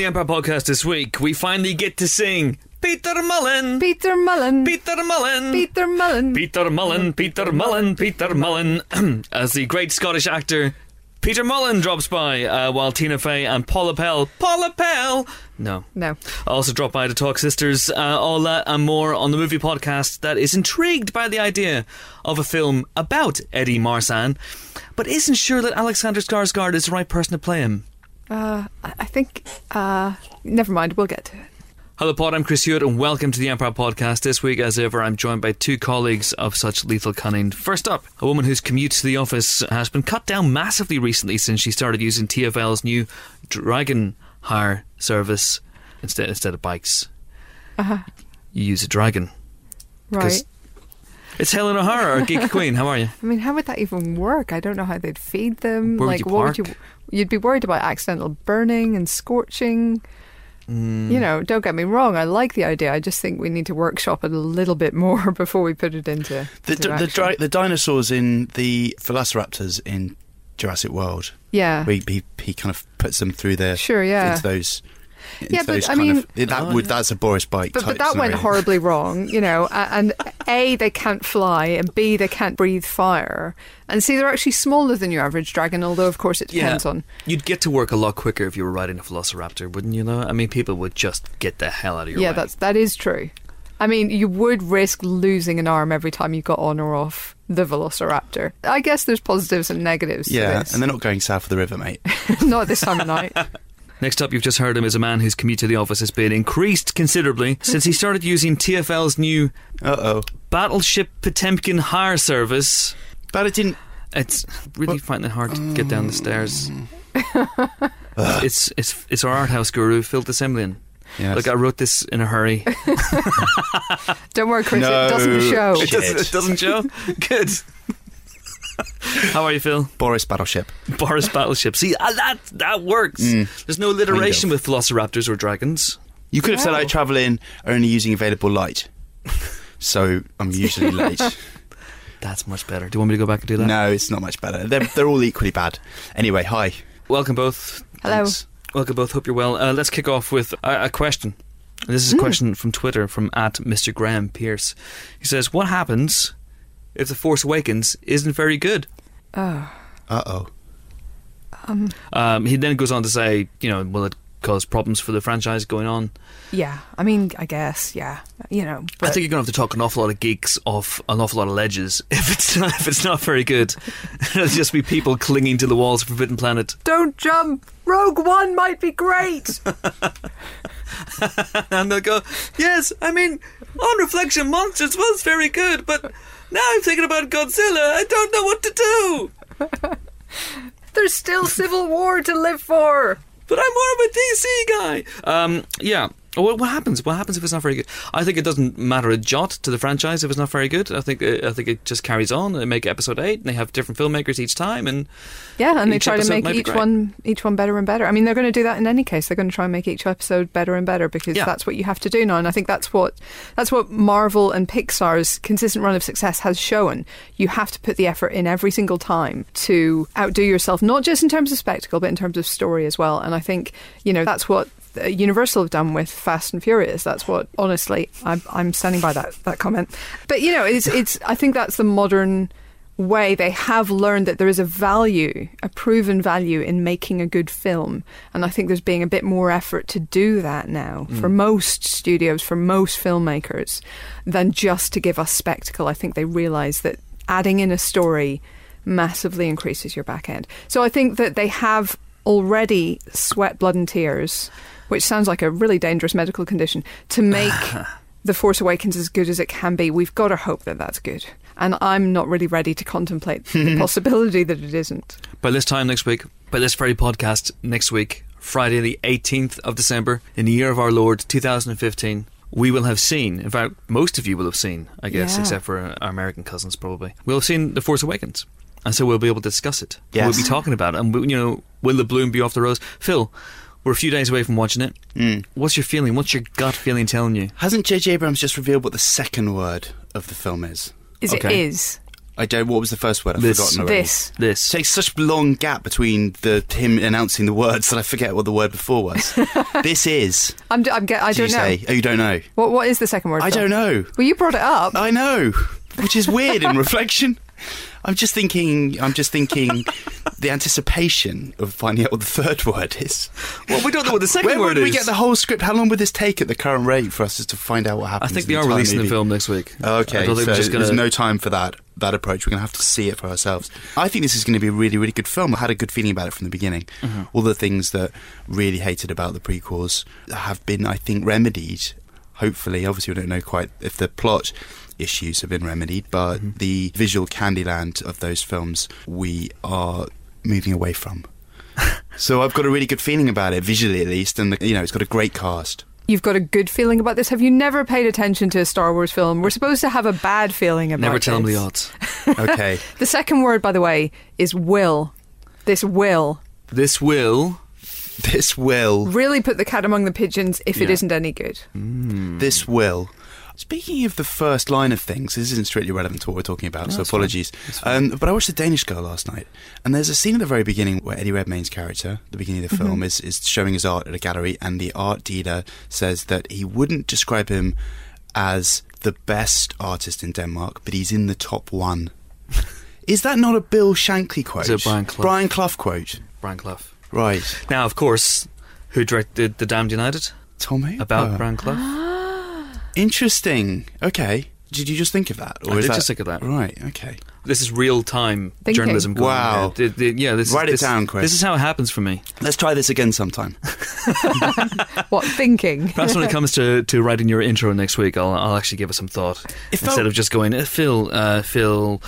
the Empire podcast this week, we finally get to sing Peter Mullan. Peter Mullan. Peter Mullan. Peter Mullan. Peter Mullan, Peter Mullan, Peter Mullan, as the great Scottish actor Peter Mullan drops by, uh, while Tina Fey and Paula Pell, Paula Pell, no, No. also drop by to talk sisters, uh, all that and more on the movie podcast that is intrigued by the idea of a film about Eddie Marsan, but isn't sure that Alexander Skarsgård is the right person to play him. Uh, I think. Uh, never mind. We'll get to it. Hello, Pod. I'm Chris Hewitt, and welcome to the Empire Podcast. This week, as ever, I'm joined by two colleagues of such lethal cunning. First up, a woman whose commute to the office has been cut down massively recently since she started using TFL's new Dragon Hire service instead instead of bikes. Uh-huh. You use a dragon. Right. It's Helen O'Hara, our geek queen. How are you? I mean, how would that even work? I don't know how they'd feed them. Where would like, you what park? would you? You'd be worried about accidental burning and scorching. Mm. You know, don't get me wrong. I like the idea. I just think we need to workshop it a little bit more before we put it into The, into the, dri- the dinosaurs in the Velociraptors in Jurassic World, yeah. he, he, he kind of puts them through their Sure, yeah. into those. Yeah, but, those I kind mean- of, that would yeah. that's a Boris bike. But, but that went horribly wrong, you know. And A, they can't fly, and B, they can't breathe fire. And C, they're actually smaller than your average dragon, although, of course, it depends on. You'd get to work a lot quicker if you were riding a Velociraptor, wouldn't you? Though I mean, people would just get the hell out of your Yeah, way. Yeah, that's, that is true. I mean, you would risk losing an arm every time you got on or off the Velociraptor. I guess there's positives and negatives to Yeah, and they're not going south of the river, mate. not this time of night. Next up, you've just heard him is a man whose commute to the office has been increased considerably since he started using TFL's new Uh oh, Battleship Potemkin hire service. but it didn't. It's really finding it hard to get down the stairs. It's it's it's our art house guru, Phil de Semlyen. Yes. Look, I wrote this in a hurry. Don't worry, Chris, No. it doesn't show. Shit. doesn't, it doesn't show. Good. How are you, Phil? Boris Battleship. Boris Battleship. See, uh, that that works. Mm. There's no alliteration Kind with velociraptors or dragons. You could have said. I travel in only using available light, so I'm usually late. That's much better. Do you want me to go back and do that? no, it's not much better. They're they're all equally bad. Anyway, hi. Welcome both. Hello. Thanks. Welcome both. Hope you're well. Uh, let's kick off with a, a question. This is a question from Twitter from at Mr. Graham Pierce. He says, "What happens if the Force Awakens isn't very good?" Oh. Uh oh. Um, um, he then goes on to say, "You know, will it cause problems for the franchise going on?" Yeah, I mean, I guess, yeah. You know, I think you're going to have to talk an awful lot of geeks off an awful lot of ledges if it's not, if it's not very good. It'll just be people clinging to the walls of Forbidden Planet. don't jump. Rogue One might be great. and they'll go, "Yes, I mean, on reflection, Monsters was very good, but now I'm thinking about Godzilla. I don't know what to do. There's still Civil War to live for. But I'm more of a DC guy." Um, yeah. What, what happens? What happens if it's not very good? I think it doesn't matter a jot to the franchise if it's not very good. I think uh, I think it just carries on. They make episode eight, and they have different filmmakers each time, and Yeah, and they try to make each one each one better and better. I mean, they're going to do that in any case. They're going to try and make each episode better and better because Yeah. that's what you have to do now. And I think that's what that's what Marvel and Pixar's consistent run of success has shown. You have to put the effort in every single time to outdo yourself, not just in terms of spectacle, but in terms of story as well. And I think you know that's what Universal have done with Fast and Furious. That's what, honestly, I'm, I'm standing by that that comment. But you know, it's it's. I think that's the modern way they have learned that there is a value, a proven value in making a good film. And I think there's being a bit more effort to do that now mm. for most studios, for most filmmakers, than just to give us spectacle. I think they realize that adding in a story massively increases your back end. So I think that they have already sweat, blood, and tears, which sounds like a really dangerous medical condition, to make The Force Awakens as good as it can be. We've got to hope that that's good. And I'm not really ready to contemplate the possibility that it isn't. by this time next week, by this very podcast next week, Friday the 18th of December, in the year of our Lord 2015, we will have seen, in fact, most of you will have seen, I guess, Yeah. except for our American cousins probably, we'll have seen The Force Awakens. And so we'll be able to discuss it. Yes. We'll be talking about it. And, we- you know, will the bloom be off the rose? Phil, we're a few days away from watching it. Mm. What's your feeling? What's your gut feeling telling you? Hasn't J.J. Abrams just revealed what the second word of the film is? Is Okay. it is? I don't. What was the first word? I've This. forgotten already. This. This. It takes such a long gap between the him announcing the words that I forget what the word before was. this is. I'm, I'm get, I Did you don't know. say? Oh, you don't know. What, what is the second word? I Phil? don't know. Well, you brought it up. I know, which is weird in reflection. I'm just thinking. I'm just thinking. the anticipation of finding out what the third word is. well, we don't know what the second Where word would we get the whole script? How long would this take at the current rate for us to find out what happens? I think in they are entire releasing the film next week. Okay, I don't think so we're just gonna. there's no time for that that approach. We're going to have to see it for ourselves. I think this is going to be a really, really good film. I had a good feeling about it from the beginning. Mm-hmm. All the things that really hated about the prequels have been, I think, remedied. Hopefully, obviously, we don't know quite if the plot issues have been remedied, but Mm-hmm. the visual Candyland of those films we are moving away from. so I've got a really good feeling about it, visually at least, and the, you know, it's got a great cast. You've got a good feeling about this. Have you never paid attention to a Star Wars film? We're supposed to have a bad feeling about Never tell them the odds. Okay. The second word, by the way, is will. This will This will. this will really put the cat among the pigeons if it Yeah. isn't any good. This will. Speaking of the first line of things, this isn't strictly relevant to what we're talking about, so apologies. Um, but I watched The Danish Girl last night, and there's a scene at the very beginning where Eddie Redmayne's character, the beginning of the film, is, is showing his art at a gallery, and the art dealer says that he wouldn't describe him as the best artist in Denmark, but he's in the top one. is that not a Bill Shankly quote? It's a Brian Clough. Brian Clough quote. Brian Clough. Right. Now, of course, who directed The Damned United? Tom Hooper. About Brian Clough. Interesting. Okay. Did you just think of that? I is did that- just think of that. Right. Okay. This is real time Thinking. journalism. Going Wow. on here. The- the- yeah, this Write it is, this, down, Chris. This is how it happens for me. Let's try this again sometime. What thinking? Perhaps when it comes to, to writing your intro next week, I'll, I'll actually give it some thought It instead felt- of just going uh, Phil, uh, Phil,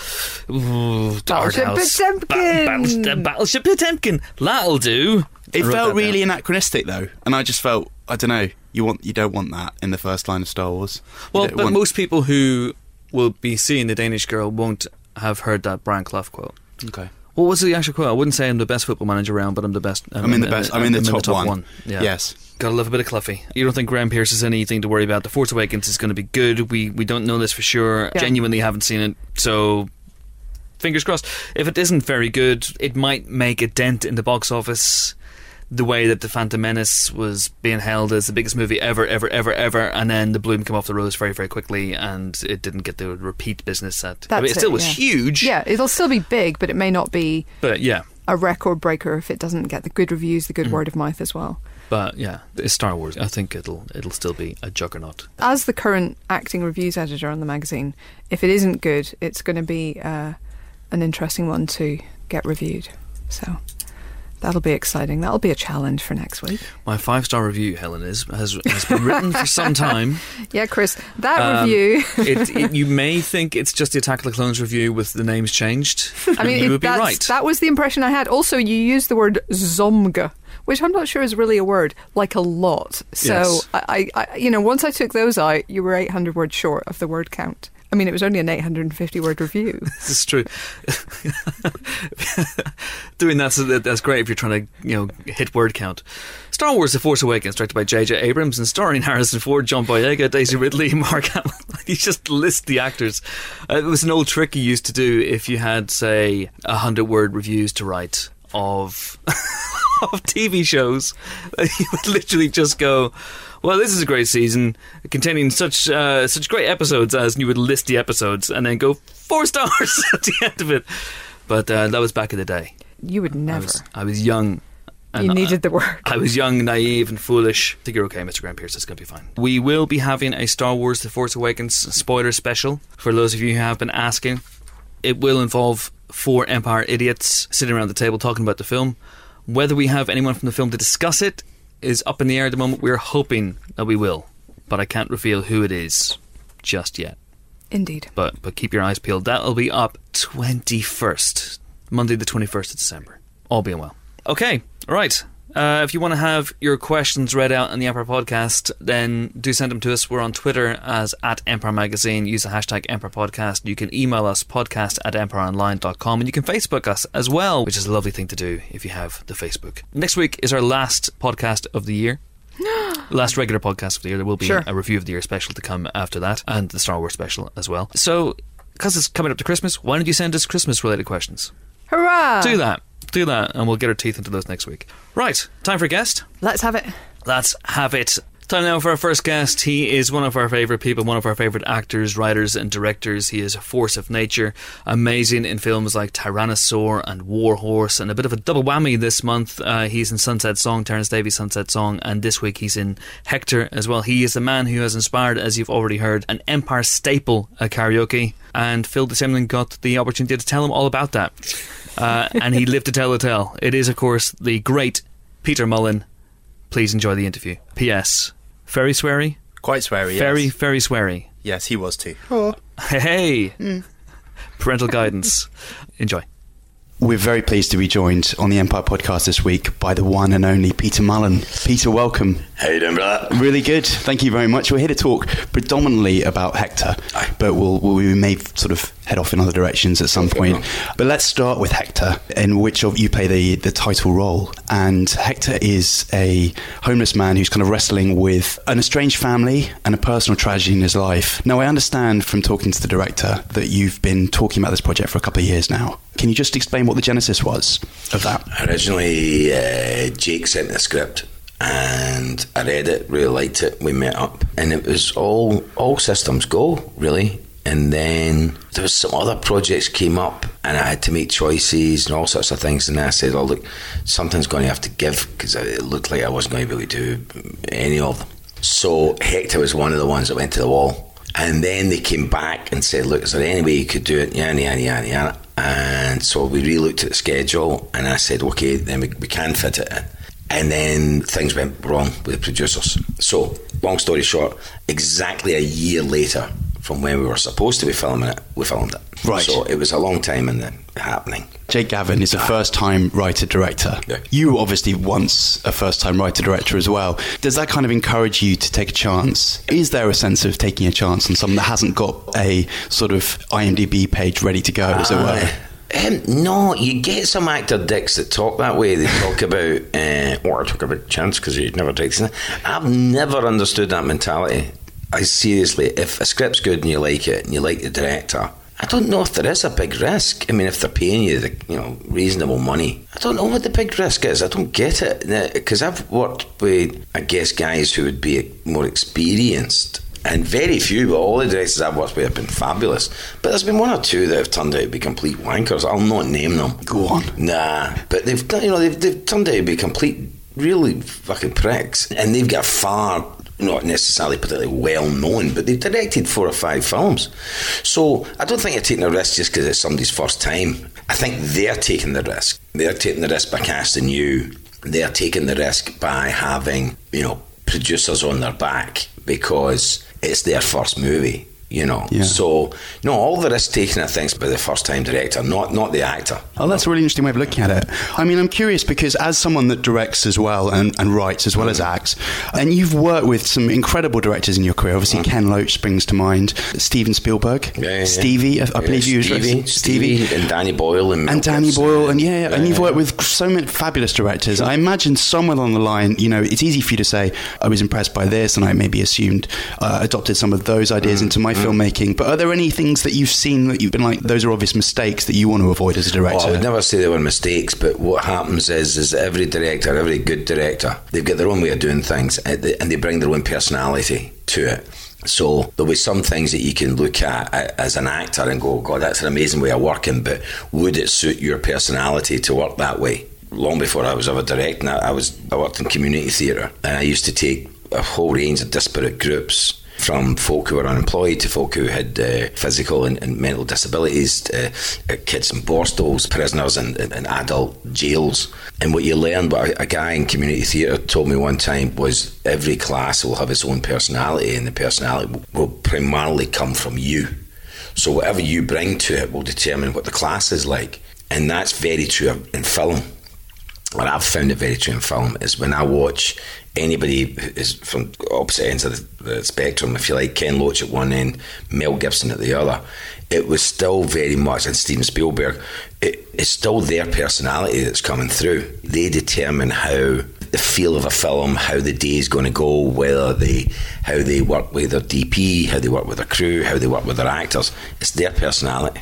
ooh, Battleship Arthouse, Potemkin. Battleship, Battleship Potemkin. That'll do. It felt that really down. anachronistic though, and I just felt I don't know. You want you don't want that in the first line of Star Wars. Well, but want- most people who will be seeing the Danish girl won't have heard that Brian Clough quote. okay. What was the actual quote? I wouldn't say I'm the best football manager around, but I'm the best. Uh, uh, I'm in the best. I'm in the top, one. Yeah. Yes. Gotta love a bit of Cloughie. You don't think Graham Pierce has anything to worry about? The Force Awakens is going to be good. We we don't know this for sure. Yeah. Genuinely haven't seen it, so fingers crossed. If it isn't very good, it might make a dent in the box office. The way that the Phantom Menace was being held as the biggest movie ever, ever, ever, ever, and then the bloom came off the rose very, very quickly, and it didn't get the repeat business that. I mean, it still it, was yeah. huge. Yeah, it'll still be big, but it may not be But yeah, a record breaker if it doesn't get the good reviews, the good Mm. word of mouth as well. but yeah, it's Star Wars. I think it'll it'll still be a juggernaut. As the current acting reviews editor on the magazine, if it isn't good, it's going to be uh, an interesting one to get reviewed. So that'll be exciting. That'll be a challenge for next week. My five star review, Helen, is has, has been written for some time. Yeah, Chris, that Um, review. it, it, you may think it's just the Attack of the Clones review with the names changed. I mean, you it- would be right. That was the impression I had. Also, you used the word zomga, which I'm not sure is really a word, like a lot. So, Yes. I, I, I- you know, once I took those out, you were 800 words short of the word count. I mean, it was only an 850 word review. this is true. Doing that's that's great if you're trying to you know hit word count. Star Wars: The Force Awakens, directed by J.J. Abrams and starring Harrison Ford, John Boyega, Daisy Ridley, Mark Hamill. you just list the actors. Uh, it was an old trick you used to do if you had, say, a hundred word reviews to write of of TV shows. You would literally just go. Well, this is a great season containing such uh, such great episodes as, and you would list the episodes and then go four stars at the end of it. But uh, that was back in the day. You would I never. was, I was young. You I- needed the word. I was young, naive, and foolish. I think you're okay, Mr. Graham Pierce. It's going to be fine. We will be having a Star Wars The Force Awakens spoiler special for those of you who have been asking. It will involve four Empire idiots sitting around the table talking about the film. Whether we have anyone from the film to discuss it is up in the air at the moment. We're hoping that we will, but I can't reveal who it is just yet. Indeed. But but keep your eyes peeled. That'll be up twenty first, Monday the twenty first of December. All being well. Okay, right. Uh, if you want to have your questions read out on the Empire Podcast, then do send them to us. We're on Twitter as at Empire Magazine. Use the hashtag Empire Podcast. You can email us podcast at empireonline.com and you can Facebook us as well, which is a lovely thing to do if you have the Facebook. Next week is our last podcast of the year. last regular podcast of the year. There will be Sure. a review of the year special to come after that, and the Star Wars special as well. So because it's coming up to Christmas, why don't you send us Christmas related questions? Hurrah! Do that. Do that, and we'll get our teeth into those next week. Right, time for a guest. Let's have it. Let's have it. Time now for our first guest. He is one of our favourite people, one of our favourite actors, writers, and directors. He is a force of nature, amazing in films like Tyrannosaur and Warhorse, and a bit of a double whammy this month. Uh, he's in Sunset Song, Terence Davies' Sunset Song, and this week he's in Hector as well. He is the man who has inspired, as you've already heard, an Empire staple at karaoke, and Phil de Semlyen got the opportunity to tell him all about that. Uh, and he lived to tell the tale. It is, of course, the great Peter Mullan. Please enjoy the interview. P.S. Very sweary? Quite sweary. Very, yes. very sweary. Yes, he was too. Oh. Hey! Parental guidance. Enjoy. We're very pleased to be joined on the Empire podcast this week by the one and only Peter Mullan. Peter, welcome. How you doing, brother? Really good. Thank you very much. We're here to talk predominantly about Hector, Aye. but we'll, we may sort of head off in other directions at some point. But let's start with Hector, in which of you play the, the title role. And Hector is a homeless man who's kind of wrestling with an estranged family and a personal tragedy in his life. Now, I understand from talking to the director that you've been talking about this project for a couple of years now. Can you just explain what the genesis was of that? Originally, uh, Jake sent the script, and I read it, really liked it. We met up, and it was all all systems go, really. And then there was some other projects came up, and I had to make choices and all sorts of things. And I said, "Oh, look, something's going to have to give," because it looked like I wasn't going to be able to do any of them. So Hector was one of the ones that went to the wall. And then they came back and said, "Look, is there any way you could do it?" Yana, yana, yana, yana. And so we re-looked at the schedule, and I said, "Okay, then we, we can fit it in." And then things went wrong with the producers. So, long story short, exactly a year later from when we were supposed to be filming it, we filmed it. Right. So it was a long time in the happening. Jake Gavin is a first time writer director. Yeah. You obviously once a first time writer director as well. Does that kind of encourage you to take a chance? Is there a sense of taking a chance on someone that hasn't got a sort of IMDb page ready to go, as it were? Um, no, you get some actor dicks that talk that way. They talk about, uh, or talk about chance because you've never it. I've never understood that mentality. I seriously, if a script's good and you like it and you like the director, I don't know if there is a big risk. I mean, if they're paying you the you know reasonable money, I don't know what the big risk is. I don't get it because I've worked with, I guess, guys who would be more experienced and very few, but all the directors I've worked with have been fabulous. But there's been one or two that have turned out to be complete wankers. I'll not name them. Go on. Nah, but they've done- you know they've, they've turned out to be complete, really fucking pricks, and they've got far. Not necessarily particularly well known, but they've directed four or five films. So I don't think you're taking a risk just because it's somebody's first time. I think they're taking the risk. They're taking the risk by casting you. They're taking the risk by having, you know, producers on their back because it's their first movie, you know. Yeah. So no, all the risk taking I things by the first time director, not not the actor. Oh, that's a really interesting way of looking at it. I mean, I'm curious because as someone that directs as well and, and writes as well as acts, and you've worked with some incredible directors in your career. Obviously, Ken Loach springs to mind, Steven Spielberg, Yeah, yeah. Stevie, I, believe you Stevie, Stevie, and Danny Boyle and, Mel and Danny Gibson. Boyle, and yeah, and you've worked with so many fabulous directors. I imagine somewhere along the line, you know, it's easy for you to say, I was impressed by this, and I maybe assumed, uh, adopted some of those ideas Mm, into my Mm-hmm. filmmaking. But are there any things that you've seen that you've been like, those are obvious mistakes that you want to avoid as a Well, director? I would never say they were mistakes, but what happens is, is every director, every good director, they've got their own way of doing things, and they, bring their own personality to it. So there'll be some things that you can look at as an actor and go, God, that's an amazing way of working, but would it suit your personality to work that way? Long before I was ever directing, I was I worked in community theatre, and I used to take a whole range of disparate groups from folk who were unemployed to folk who had uh, physical and, and mental disabilities, uh, kids in borstals, prisoners in, in, in adult jails. And what you learn, what a, a guy in community theatre told me one time was every class will have its own personality, and the personality will, will primarily come from you. So whatever you bring to it will determine what the class is like. And that's very true in film what I've found it very true in film is when I watch anybody is from opposite ends of the, spectrum, if you like, Ken Loach at one end, Mel Gibson at the other, it was still very much, and Steven Spielberg, it, it's still their personality that's coming through. They determine how the feel of a film, how the day is going to go, whether they, how they work with their DP, how they work with their crew, how they work with their actors. It's their personality.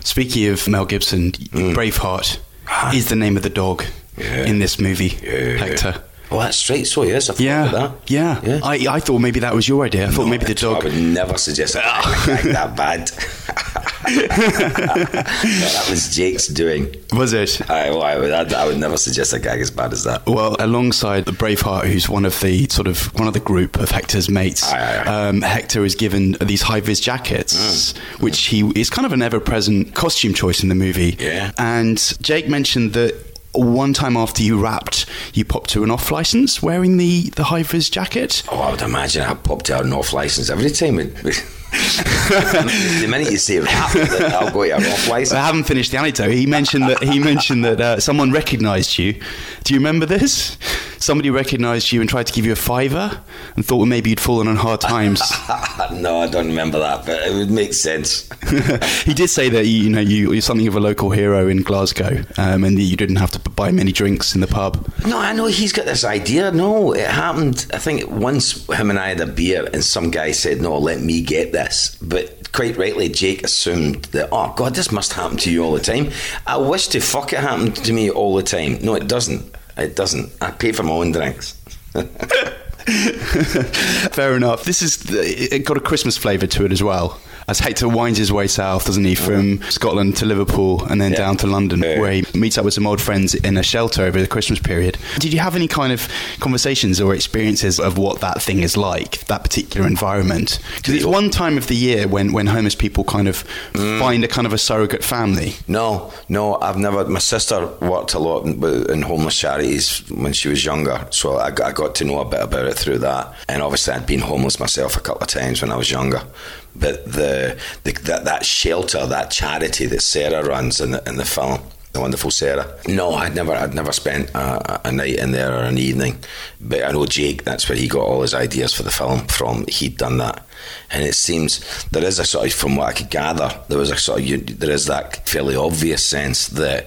Speaking of Mel Gibson, Braveheart Ah. is the name of the dog Yeah. in this movie, Yeah. Hector. Oh, that's straight. So yes, I thought Yeah, that. yeah. Yeah. I, I thought maybe that was your idea. I thought maybe the dog. I would never suggest a gag that bad. No, that was Jake's doing. Was it? I, well, I, would, I, would never suggest a gag as bad as that. Well, alongside the Braveheart, who's one of the sort of one of the group of Hector's mates, Aye, aye, aye. Um, Hector is given these high vis jackets, Mm. which he is kind of an ever present costume choice in the movie. Yeah. And Jake mentioned that one time after you rapped, you popped to an off license wearing the the high jacket. Oh, I would imagine I popped out an off license every time. It- the minute you say rap, I'll go to an off I haven't finished the anecdote. He mentioned that he mentioned that uh, someone recognised you. Do you remember this? Somebody recognised you and tried to give you a fiver and thought well, maybe you'd fallen on hard times. no, I don't remember that, but it would make sense. he did say that you, you know you, you're something of a local hero in Glasgow, um, and that you didn't have to buy many drinks in the pub. No, I know he's got this idea. No, it happened. I think once him and I had a beer, and some guy said, "No, let me get this." But quite rightly, Jake assumed that, "Oh God, this must happen to you all the time." I wish to fuck it happened to me all the time. No, it doesn't. It doesn't. I pay for my own drinks. Fair enough. This is it got a Christmas flavour to it as well. As Hector winds his way south, doesn't he, from Scotland to Liverpool and then Yeah. down to London, Yeah. where he meets up with some old friends in a shelter over the Christmas period. Did you have any kind of conversations or experiences of what that thing is like, that particular environment? Because it's one time of the year when, when homeless people kind of mm. find a kind of a surrogate family. No, no, I've never. My sister worked a lot in, in homeless charities when she was younger, so I I got to know a bit about it through that. And obviously, I'd been homeless myself a couple of times when I was younger. But the, the that, that shelter, that charity that Sarah runs in the, in the film. The wonderful Sarah. No, I'd never, I'd never spent a, a night in there or an evening. But I know Jake. That's where he got all his ideas for the film from. He'd done that, and it seems there is a sort of, from what I could gather, there was a sort of, there is that fairly obvious sense that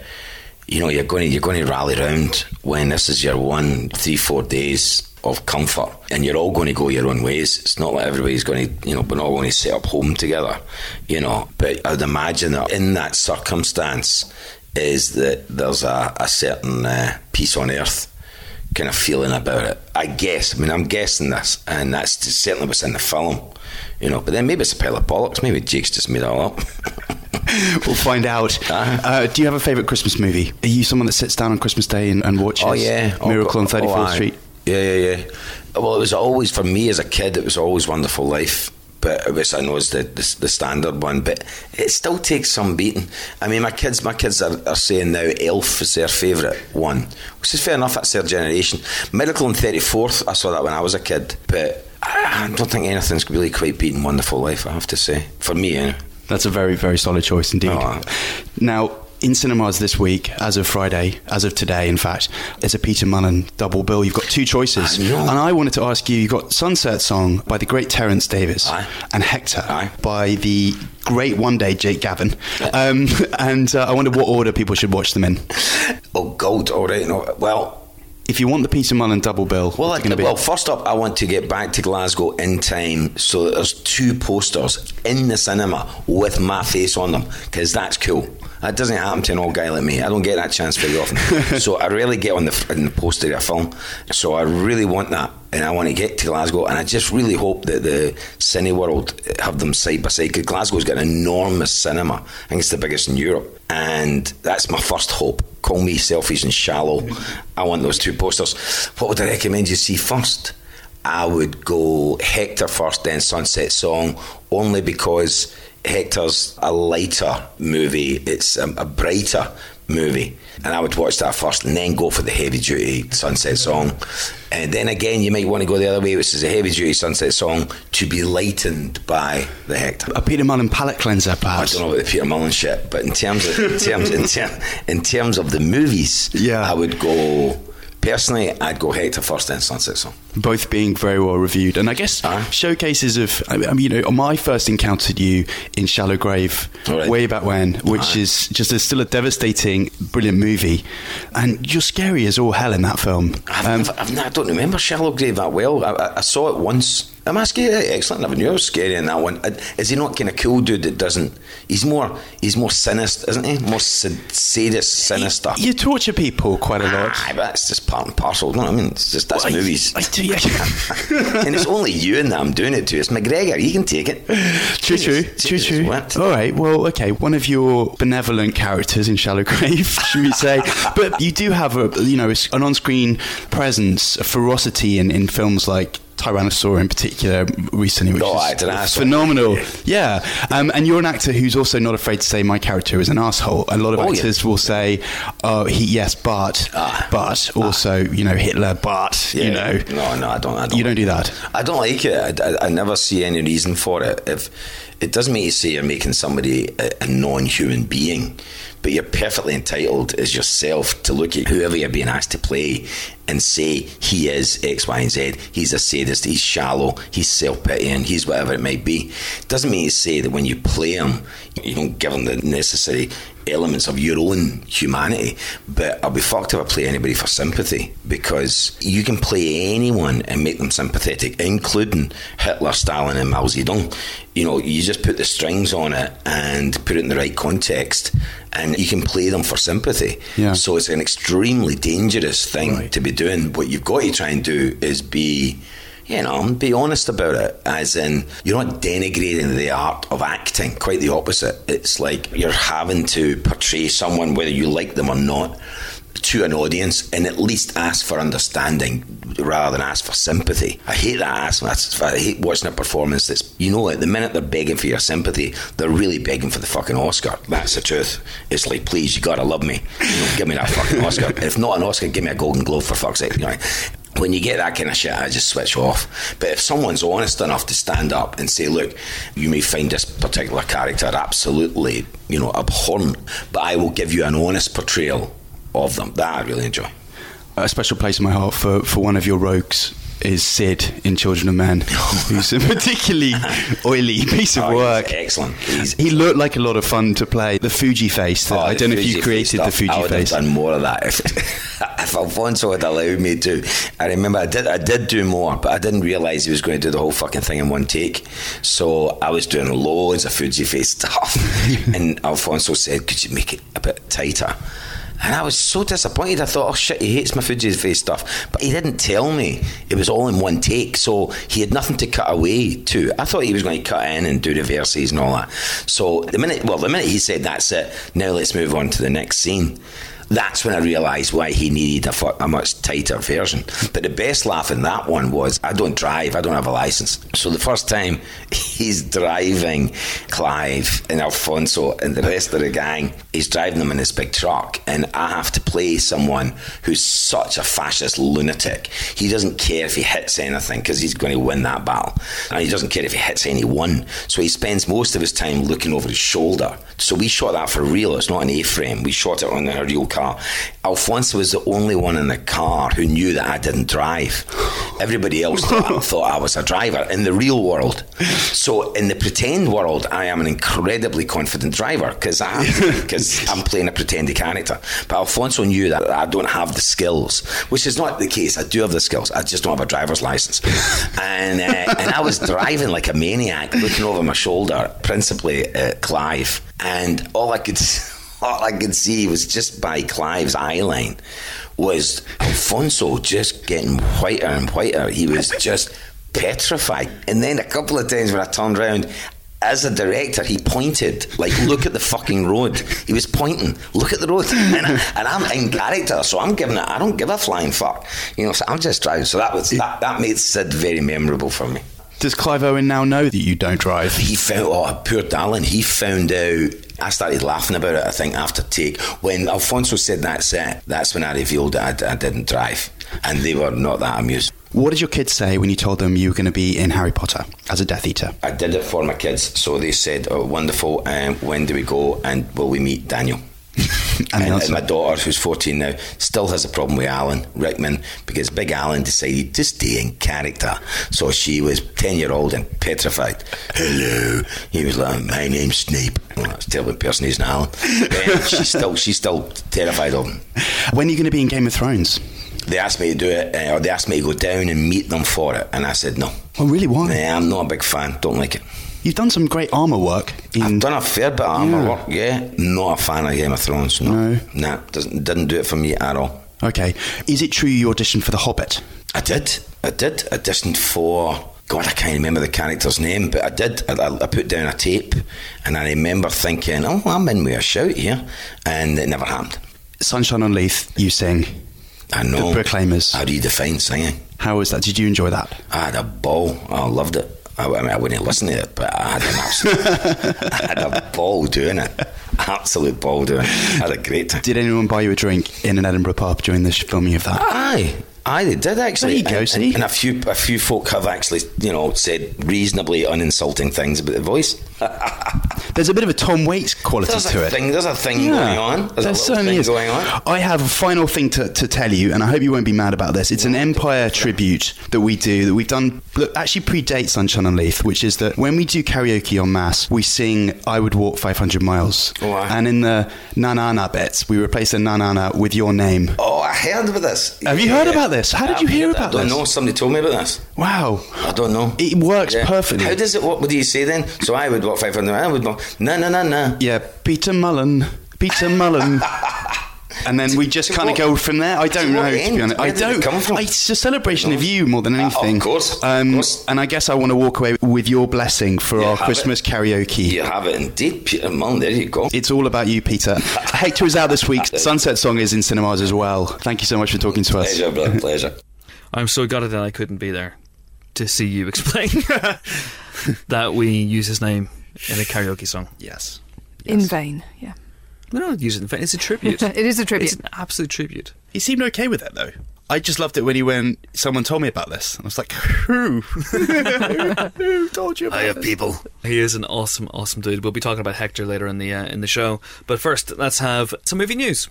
you know you're going to you're going to rally round when this is your one three four days of comfort and you're all going to go your own ways it's not like everybody's going to you know we're not going to set up home together you know but I'd imagine that in that circumstance is that there's a, a certain uh, peace on earth kind of feeling about it I guess I mean I'm guessing this and that's certainly what's in the film you know but then maybe it's a pile of bollocks maybe Jake's just made it all up we'll find out. Uh-huh. Uh, do you have a favourite Christmas movie? Are you someone that sits down on Christmas Day and, and watches Oh yeah, Miracle on Oh, 34th aye. Street? Yeah, yeah, yeah. Well, it was always for me as a kid. It was always Wonderful Life, but was I know is the, the the standard one. But it still takes some beating. I mean, my kids, my kids are, are saying now Elf is their favourite one, which is fair enough. That's their generation. Miracle on Thirty Fourth. I saw that when I was a kid, but I I don't think anything's really quite beating Wonderful Life. I have to say, for me, anyway. That's a very, very solid choice indeed. Oh. Now, in cinemas this week, as of Friday, as of today, in fact, there's a Peter Mullan double bill. You've got two choices. I. And I wanted to ask you, you've got Sunset Song by the great Terence Davies Aye. and Hector Aye. by the great one day Jake Gavin. Um, and uh, I wonder what order people should watch them in. Oh, gold. All right. No, well. If you want the Peter Mullan double bill, Well, I, gonna be? well, first up, I want to get back to Glasgow in time so that there's two posters in the cinema with my face on them because that's cool. That doesn't happen to an old guy like me. I don't get that chance very often. so I really get on the in the poster of a film. So I really want that, and I want to get to Glasgow, and I just really hope that the Cineworld have them side by side because Glasgow's got an enormous cinema. I think it's the biggest in Europe, and that's my first hope. Call me selfish and shallow. I want those two posters. What would I recommend you see first? I would go Hector first, then Sunset Song, only because Hector's a lighter movie. It's a, a brighter movie. And I would watch that first and then go for the heavy duty Sunset Song. And then again, you might want to go the other way, which is a heavy duty Sunset Song to be lightened by the Hector. a Peter Mullan palette cleanser, perhaps. I don't know about the Peter Mullan shit, but in terms of in terms in, ter- in terms of the movies, Yeah. I would go personally. I'd go Hector first, then Sunset Song. Both being very well reviewed, and I guess Ah. showcases of. I mean, you know, my first encountered you in Shallow Grave right. way back when, which Ah. is just a, still a devastating, brilliant movie, and you're scary as all hell in that film. I've, Um, I've, I've, I don't remember Shallow Grave that well. I, I, I saw it once. Am I scary? Excellent. I knew I was scary in that one. Uh, Is he not kind of cool dude that doesn't? He's more. He's more sinister, isn't he? More sad, sadist, sinister. you torture people quite a lot. Aye, but that's just part and parcel. You know what I mean? It's just that's Well, I- movies. I do, yeah. and it's only you and that I'm doing it to. It's McGregor. He can take it. True, true, Jesus, true, true. All right, well, okay. One of your benevolent characters in Shallow Grave, should we say? but you do have a, you know, an on-screen presence, a ferocity in, in films like Tyrannosaur in particular recently, which Oh, is phenomenal. Yeah, um, and you're an actor who's also not afraid to say my character is an asshole. A lot of Oh, yeah. actors will say, "Oh, he yes, but, Ah. but also, you know, Hitler, but you know." No, no, I don't. I don't You don't do that. I don't like it. I, I, I never see any reason for it. If it doesn't make you say you're making somebody a, a non-human being, but you're perfectly entitled as yourself to look at whoever you're being asked to play and say he is X, Y, and Z. He's a sadist. He's shallow. He's self-pitying. He's whatever it might be. Doesn't mean to say that when you play him, you don't give him the necessary elements of your own humanity. But I'll be fucked if I play anybody for sympathy because you can play anyone and make them sympathetic, including Hitler, Stalin, and Mao Zedong. You know, you just put the strings on it and put it in the right context, and you can play them for sympathy. Yeah. So it's an extremely dangerous thing Right. to be doing. What you've got to try and do is be you know, be honest about it. As in, you're not denigrating the art of acting. Quite the opposite. It's like you're having to portray someone, whether you like them or not, to an audience, and at least ask for understanding rather than ask for sympathy. I hate that ask. I hate watching a performance that's, you know, at the minute they're begging for your sympathy, they're really begging for the fucking Oscar. That's the truth. It's like, please, you gotta love me. You know, give me that fucking Oscar. if not an Oscar, give me a Golden Globe for fuck's sake. You know, when you get that kind of shit, I just switch off. But if someone's honest enough to stand up and say, look, you may find this particular character absolutely, you know, abhorrent, but I will give you an honest portrayal of them, that I really enjoy. a special place in my heart for, for one of your rogues is Sid in Children of Men, who's a particularly oily oh, piece of Oh, work. excellent. He's- He looked like a lot of fun to play. The Fuji face. that- Oh, I don't know if you created the Fuji stuff. I would face. have done more of that if, if Alfonso had allowed me to. I remember I did I did do more, but I didn't realise he was going to do the whole fucking thing in one take. So I was doing loads of Fuji face stuff, and Alfonso said, "Could you make it a bit tighter?" And I was so disappointed. I thought, oh shit, he hates my Fuji face stuff. But he didn't tell me it was all in one take, so he had nothing to cut away to. I thought he was going to cut in and do the verses and all that. So the minute, well, the minute he said that's it, now let's move on to the next scene. That's when I realised why he needed a, a much tighter version. But the best laugh in that one was I don't drive, I don't have a license. So the first time he's driving Clive and Alfonso and the rest of the gang, he's driving them in this big truck, and I have to play someone who's such a fascist lunatic. He doesn't care if he hits anything because he's going to win that battle, and he doesn't care if he hits anyone. So he spends most of his time looking over his shoulder. So we shot that for real. It's not an A-frame. We shot it on a real car. Alfonso was the only one in the car who knew that I didn't drive. Everybody else thought, thought I was a driver in the real world. So in the pretend world, I am an incredibly confident driver because because I'm playing a pretended character. But Alfonso knew that I don't have the skills, which is not the case. I do have the skills. I just don't have a driver's license. And uh, and I was driving like a maniac, looking over my shoulder, principally at Clive, and all I could. All I could see was just by Clive's eye line was Alfonso just getting whiter and whiter. He was just petrified. And then a couple of times when I turned around, as a director, he pointed, like, look at the fucking road. He was pointing, look at the road. And, I, I'm in character, so I'm giving it, I don't give a flying fuck. You know, so I'm just driving. So that was, that, that made Sid very memorable for me. Does Clive Owen now know that you don't drive? He found, oh, poor darling, he found out. I started laughing about it, I think, after take. When Alfonso said that's it, that's when I revealed that I, I didn't drive. And they were not that amused. What did your kids say when you told them you were going to be in Harry Potter as a Death Eater? I did it for my kids, so they said, oh, wonderful, um, when do we go and will we meet Daniel? And And, and my daughter, who's 14 now, still has a problem with Alan Rickman because Big Alan decided to stay in character. So she was 10 year old and petrified. Hello. He was like, My name's Snape. Well, that's a terrible Alan. But she's still she's still terrified of him. When are you going to be in Game of Thrones? They asked me to do it, uh, or they asked me to go down and meet them for it, and I said no. Oh, really? Why? Nah, I'm not a big fan. Don't like it. You've done some great armour work. I've done a fair bit of armour Yeah. work, yeah. Not a fan of Game of Thrones. No, No. nah, doesn't didn't do it for me at all. Okay. Is it true you auditioned for The Hobbit? I did. I did. I auditioned for. God, I can't remember the character's name, but I did. I, I- I put down a tape, and I remember thinking, "Oh, I'm in with a shout here," and it never happened. Sunshine on Leith, you sing. I know. The Proclaimers. How do you define singing. How was that? Did you enjoy that? I had a ball. I loved it. I, I mean, I wouldn't listen to it, but I had an absolute. I had a ball doing it. Absolute ball doing it. I had a great time. Did anyone buy you a drink in an Edinburgh pub during the filming of that? Aye. Aye, they did actually. There you go, and, see? and a few a few folk have actually, you know, said reasonably uninsulting things about the voice. There's a bit of a Tom Waits quality There's to a it. thing. There's a thing going on. There's there a certainly thing is. going on. I have a final thing to, to tell you, and I hope you won't be mad about this. It's an Empire tribute that we do that we've done. That actually predates Sunshine on Leith, which is that when we do karaoke on Mass, we sing "I Would Walk 500 Miles," Oh, wow. and in the na na na bits, we replace the na na na with your name. Oh, I heard about this. Have you heard about this? How did you hear about about I don't this? know. Somebody told me about this. Wow, I don't know. it works perfectly. How does it? What would you say then? So I would walk 500. I would walk. No, no, no, no. Yeah, Peter Mullan. Peter Mullan. And then we just kind of go from there. I don't to know, to be honest. I don't. come from? It's a celebration of you more than Uh, of anything. course, of Um, course. And I guess I want to walk away with your blessing for You our Christmas it. karaoke. You have it indeed, Peter Mullan. There you go. It's all about you, Peter. Hector is out this week. Sunset Song is in cinemas as well. Thank you so much for talking to us. Pleasure, brother. Pleasure. I'm so gutted that I couldn't be there to see you explain that we use his name in a karaoke song. Yes. In vain, yeah. We don't use it in vain. It's a tribute. it is a tribute. It's an absolute tribute. He seemed okay with it, though. I just loved it when he went, someone told me about this. I was like, who? who told you about I have this? people. He is an awesome, awesome dude. We'll be talking about Hector later in the uh, in the show. But first, let's have some movie news.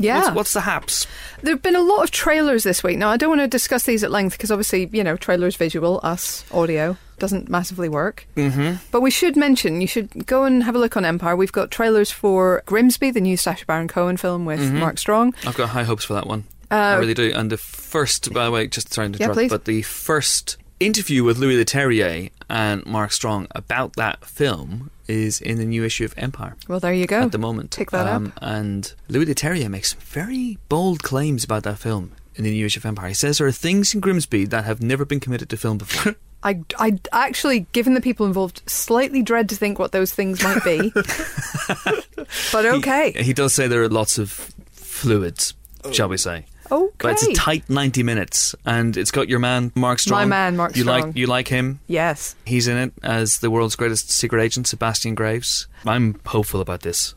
yeah. What's, what's the haps? There have been a lot of trailers this week. Now, I don't want to discuss these at length because obviously, you know, trailers visual, us audio doesn't massively work. Mm-hmm. But we should mention, you should go and have a look on Empire. We've got trailers for Grimsby, the new Sacha Baron Cohen film with Mm-hmm. Mark Strong. I've got high hopes for that one. I really do. And the first, by the way, just trying to Yeah, interrupt, please. but the first interview with Louis Leterrier and Mark Strong about that film is in the new issue of Empire. Well, there you go. at the moment. Um, Pick that up. And Louis Leterrier makes very bold claims about that film in the new issue of Empire. He says there are things in Grimsby that have never been committed to film before. I, I actually, given the people involved, slightly dread to think what those things might be. but okay. He, he does say there are lots of fluids, oh. shall we say. okay. But it's a tight 90 minutes, and it's got your man, Mark Strong. My man, Mark you Strong. Like, you like him? yes. He's in it as the world's greatest secret agent, Sebastian Graves. I'm hopeful about this.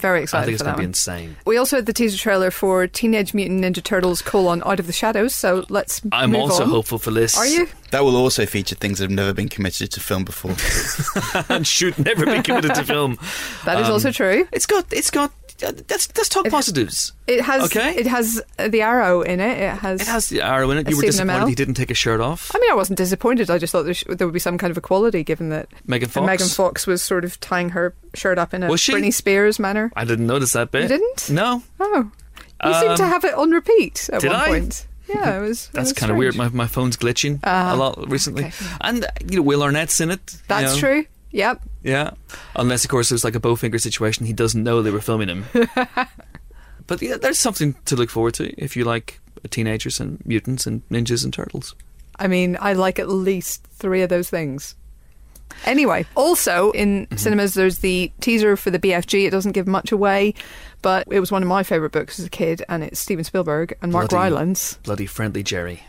Very excited. I think it's going that to be insane. We also had the teaser trailer for Teenage Mutant Ninja Turtles: colon Out of the Shadows. So let's. I'm move also on. hopeful for this. Are you? That will also feature things that have never been committed to film before. and should never be committed to film. That is Um, also true. It's got. It's got. Uh, let's let's talk It- positives. It has. okay. It has uh, the arrow in it. It has. It has the arrow in it. You were disappointed Amell. he didn't take his shirt off. I mean, I wasn't disappointed. I just thought there, sh- there would be some kind of equality, given that Megan Fox. Megan Fox was sort of tying her shirt up in a Was she? Britney Spears manner. I didn't notice that bit. You didn't? No, Oh, you seem to Um, have it on repeat at did one I? point. Yeah, it was. it that's kind of weird. My my phone's glitching Ah, a lot recently, okay, and uh, you know Will Arnett's in it. you That's know. true. Yep. Yeah, unless of course it was like a Bowfinger situation. He doesn't know they were filming him. but yeah, there's something to look forward to if you like teenagers and mutants and ninjas and turtles. I mean, I like at least three of those things. Anyway, also in Mm-hmm. cinemas, there's the teaser for the BFG. It doesn't give much away, but it was one of my favourite books as a kid, and it's Steven Spielberg and Mark Bloody- Rylance. Bloody friendly Jerry.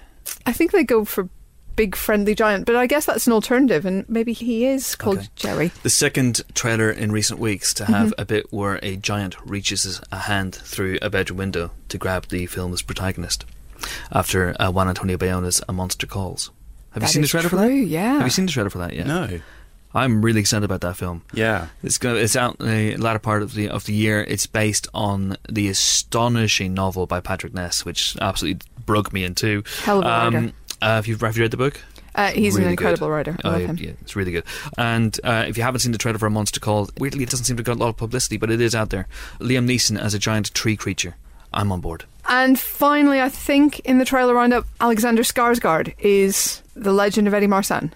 I think they go for big friendly giant, but I guess that's an alternative, and maybe he is called Okay. Jerry. The second trailer in recent weeks to have a bit where a giant reaches a hand through a bedroom window to grab the film's protagonist after uh, Juan Antonio Bayona's A Monster Calls. Have That you seen the is trailer for that? yeah. Have you seen the trailer for that yet? no. I'm really excited about that film. Yeah. It's going. It's out in the latter part of the of the year. It's based on the astonishing novel by Patrick Ness, which absolutely broke me in two. Hell of a writer. Uh, have you have you read the book? Uh, he's Really an incredible good. writer. I Oh, love him. yeah, it's really good. And uh, if you haven't seen the trailer for A Monster Calls, weirdly it doesn't seem to get a lot of publicity, but it is out there. Liam Neeson as a giant tree creature. I'm on board. And finally, I think in the trailer roundup, Alexander Skarsgård is the legend of Eddie Marsan.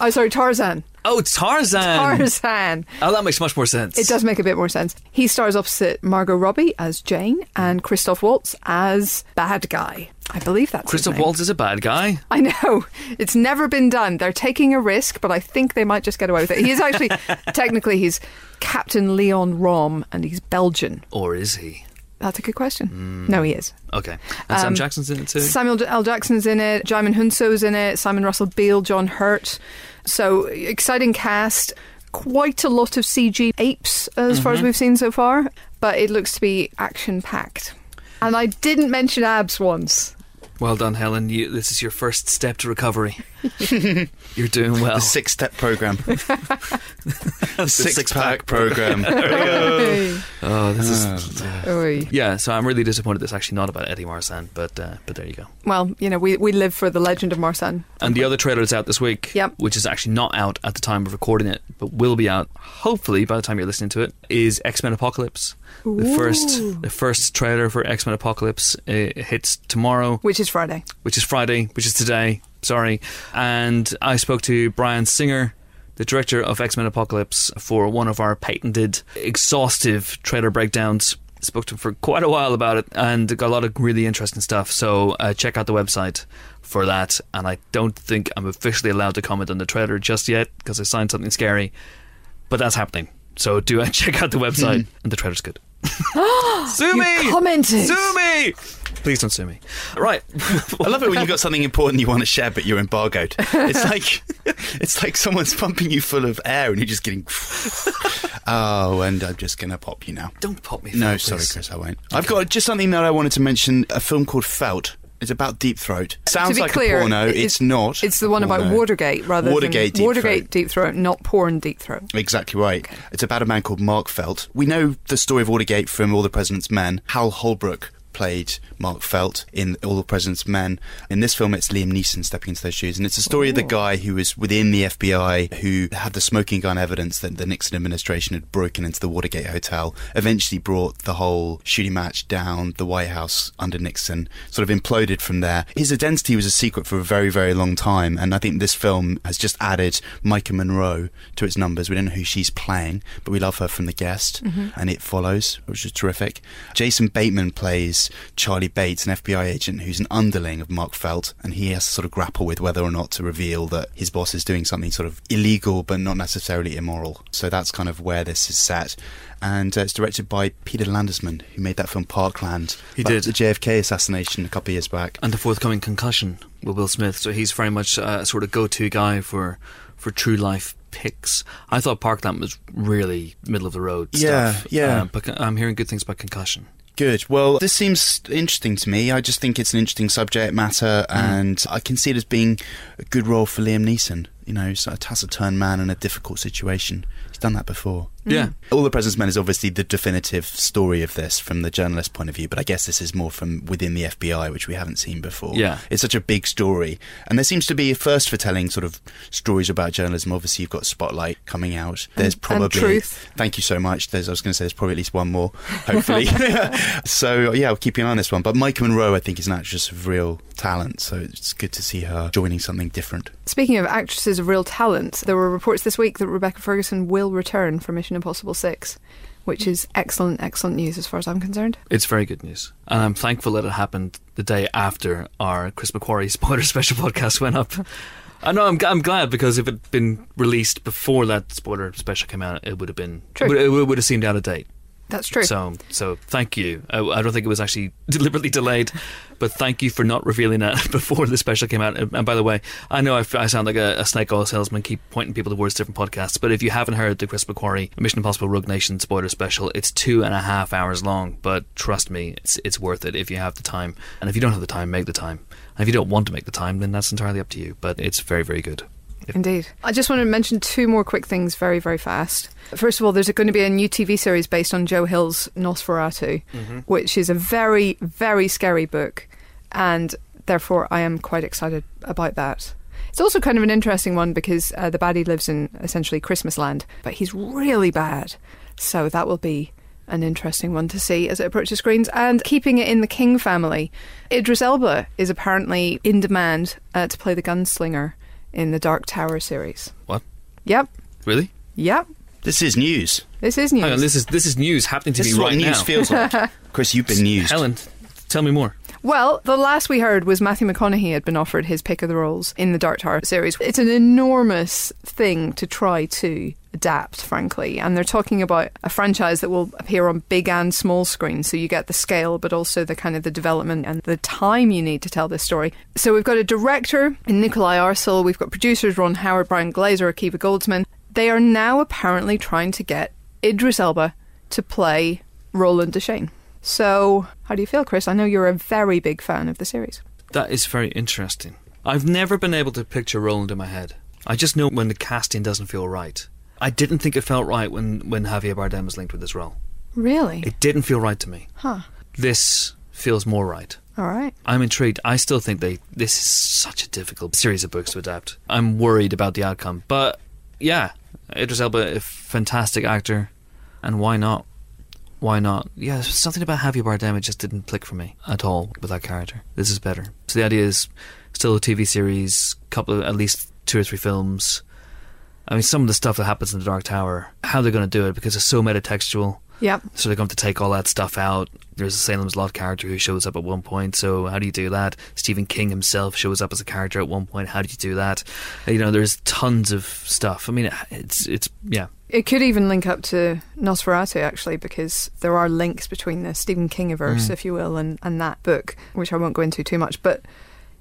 Oh, sorry, Tarzan. Oh, Tarzan! Tarzan. Oh, that makes much more sense. It does make a bit more sense. He stars opposite Margot Robbie as Jane and Christoph Waltz as bad guy. I believe that's Christoph. Waltz is a bad guy. I know. It's never been done. They're taking a risk, but I think they might just get away with it. He is actually, technically, he's Captain Leon Rom and he's Belgian. Or is he? That's a good question. Hmm. No, he is. Okay. And Sam Um, Jackson's in it too? Samuel L. Jackson's in it, Djimon Hounsou's in it, Simon Russell Beale, John Hurt. So, exciting cast. Quite a lot of CG apes as far Mm-hmm. as we've seen so far, but it looks to be action packed. And I didn't mention abs once. Well done, Helen. You, this is your first step to recovery. You're doing well. The six step program. the six six-pack pack program. Hey. Oh, this is. Oy. Yeah, so I'm really disappointed. It's actually not about Eddie Marsan, but uh, but there you go. Well, you know, we, we live for the legend of Marsan. And the other trailer that's out this week, Yep. which is actually not out at the time of recording it, but will be out hopefully by the time you're listening to it, is X Men Apocalypse. The first the first trailer for X Men Apocalypse uh, hits tomorrow, Which is Friday. which is Friday, which is today. Sorry, and I spoke to Bryan Singer. The director of X Men Apocalypse for one of our patented, exhaustive trailer breakdowns. Spoke to him for quite a while about it and got a lot of really interesting stuff. So uh, check out the website for that. And I don't think I'm officially allowed to comment on the trailer just yet because I signed something scary, but that's happening. So do uh, check out the website, and the trailer's good. sue me! You commented. Sue me! Please don't sue me. Right. I love it when you've got something important you want to share, but you're embargoed. It's like it's like someone's pumping you full of air, and you're just getting. oh, and I'm just gonna pop you now. don't pop me. No, Phil, sorry, please. Chris, I won't. I've got just something that I wanted to mention. A film called Felt. It's about deep throat. Sounds to be like clear, a porno. it's- It's, not. It's the one about porno. Watergate rather Watergate than Deep Watergate Throat. Deep Throat, not porn Deep Throat. Exactly right. It's about a man called Mark Felt. We know the story of Watergate from All the President's Men. Hal Holbrook played Mark Felt in All the President's Men. In this film, it's Liam Neeson stepping into those shoes. And it's a story of the guy who was within the FBI who had the smoking gun evidence that the Nixon administration had broken into the Watergate Hotel, eventually brought the whole shooting match down the White House under Nixon, sort of imploded from there. His identity was a secret for a very, very long time. And I think this film has just added Maika Monroe to its numbers. We don't know who she's playing, but we love her from The Guest, mm-hmm. and it follows, which is terrific. Jason Bateman plays Charlie Bates, an FBI agent who's an underling of Mark Felt, and he has to sort of grapple with whether or not to reveal that his boss is doing something sort of illegal but not necessarily immoral. So that's kind of where this is set. And uh, it's directed by Peter Landesman, who made that film Parkland. He did. The JFK assassination a couple of years back. and the forthcoming concussion with Will Smith. So he's very much uh, a sort of go-to guy for for true life picks. I thought Parkland was really middle of the road. Yeah, stuff. yeah. Uh, but I'm hearing good things about concussion. Good. Well, this seems interesting to me. I just think it's an interesting subject matter, mm. and I can see it as being a good role for Liam Neeson. You know, he's a taciturn man in a difficult situation. He's done that before. Yeah. Mm-hmm. All the President's Men is obviously the definitive story of this from the journalist point of view, but I guess this is more from within the FBI, which we haven't seen before. Yeah. It's such a big story. And there seems to be a first for telling sort of stories about journalism. Obviously, you've got Spotlight coming out. Mm. There's and probably. Truth. Thank you so much. There's, I was going to say there's probably at least one more, hopefully. so, yeah, I'll keep an eye on this one. But Maika Monroe, I think, is an actress of real talent. So it's good to see her joining something different. Speaking of actresses of real talent, there were reports this week that Rebecca Ferguson will return for Mission Impossible 6, which is excellent, excellent news as far as I'm concerned. It's very good news. And I'm thankful that it happened the day after our Chris McQuarrie spoiler special podcast went up. I know I'm, I'm glad because if it had been released before that spoiler special came out, it would have been True. It would, it would have seemed out of date. That's true. So, so thank you. I, I don't think it was actually deliberately delayed, but thank you for not revealing that before the special came out. And, by the way, I know I sound like a, a snake oil salesman, keep pointing people towards different podcasts. But if you haven't heard the Chris McQuarrie Mission Impossible Rogue Nation spoiler special, it's two and a half hours long. But trust me, it's it's worth it if you have the time. And if you don't have the time, make the time. And if you don't want to make the time, then that's entirely up to you. But it's very very good. Indeed. I just want to mention two more quick things very, very fast. First of all, there's going to be a new TV series based on Joe Hill's NOS4A2, which is a very, very scary book, and therefore I am quite excited about that. It's also kind of an interesting one because uh, the baddie lives in essentially Christmas land, but he's really bad. So that will be an interesting one to see as it approaches screens. And keeping it in the King family, Idris Elba is apparently in demand uh, to play the gunslinger in the Dark Tower series. What? Yep, Really? yep. This is news. This is news. Hang on, this is this is news happening to This me is right what news now. feels like. Chris, you've been news. Helen, tell me more. Well, the last we heard was Matthew McConaughey had been offered his pick of the roles in the Dark Tower series. It's an enormous thing to try to adapt, frankly. And they're talking about a franchise that will appear on big and small screens. So you get the scale, but also the kind of the development and the time you need to tell this story. So we've got a director in Nikolai Arcel. We've got producers Ron Howard, Brian Grazer, Akiva Goldsman. They are now apparently trying to get Idris Elba to play Roland Deschain. So, how do you feel, Chris? I know you're a very big fan of the series. That is very interesting. I've never been able to picture Roland in my head. I just know when the casting doesn't feel right. I didn't think it felt right when, when Javier Bardem was linked with this role. Really? It didn't feel right to me. Huh. This feels more right. All right. I'm intrigued. I still think they this is such a difficult series of books to adapt. I'm worried about the outcome. But yeah, Idris Elba, a fantastic actor, and why not? Why not? Yeah, something about Javier Bardem it just didn't click for me at all with that character. This is better. So the idea is still a TV series, couple of, at least two or three films. I mean, some of the stuff that happens in the Dark Tower, how they're going to do it because it's so metatextual. Yep. So they're going to take all that stuff out. There's a Salem's Lot character who shows up at one point. So how do you do that? Stephen King himself shows up as a character at one point. How do you do that? You know, there's tons of stuff. I mean, it's it's yeah. It could even link up to NOS4A2, actually, because there are links between the Stephen Kingiverse, mm. if you will, and, and that book, which I won't go into too much. But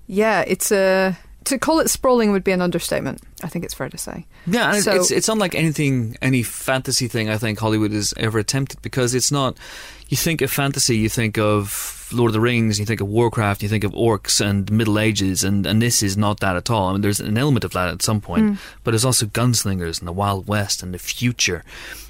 yeah, it's a. To call it sprawling would be an understatement. I think it's fair to say. Yeah, and So- it's it's unlike anything, any fantasy thing I think Hollywood has ever attempted because it's not. You think of fantasy, you think of Lord of the Rings, you think of Warcraft, you think of orcs and Middle Ages, and and this is not that at all. I mean, there's an element of that at some point, hmm. but there's also gunslingers and the Wild West and the future,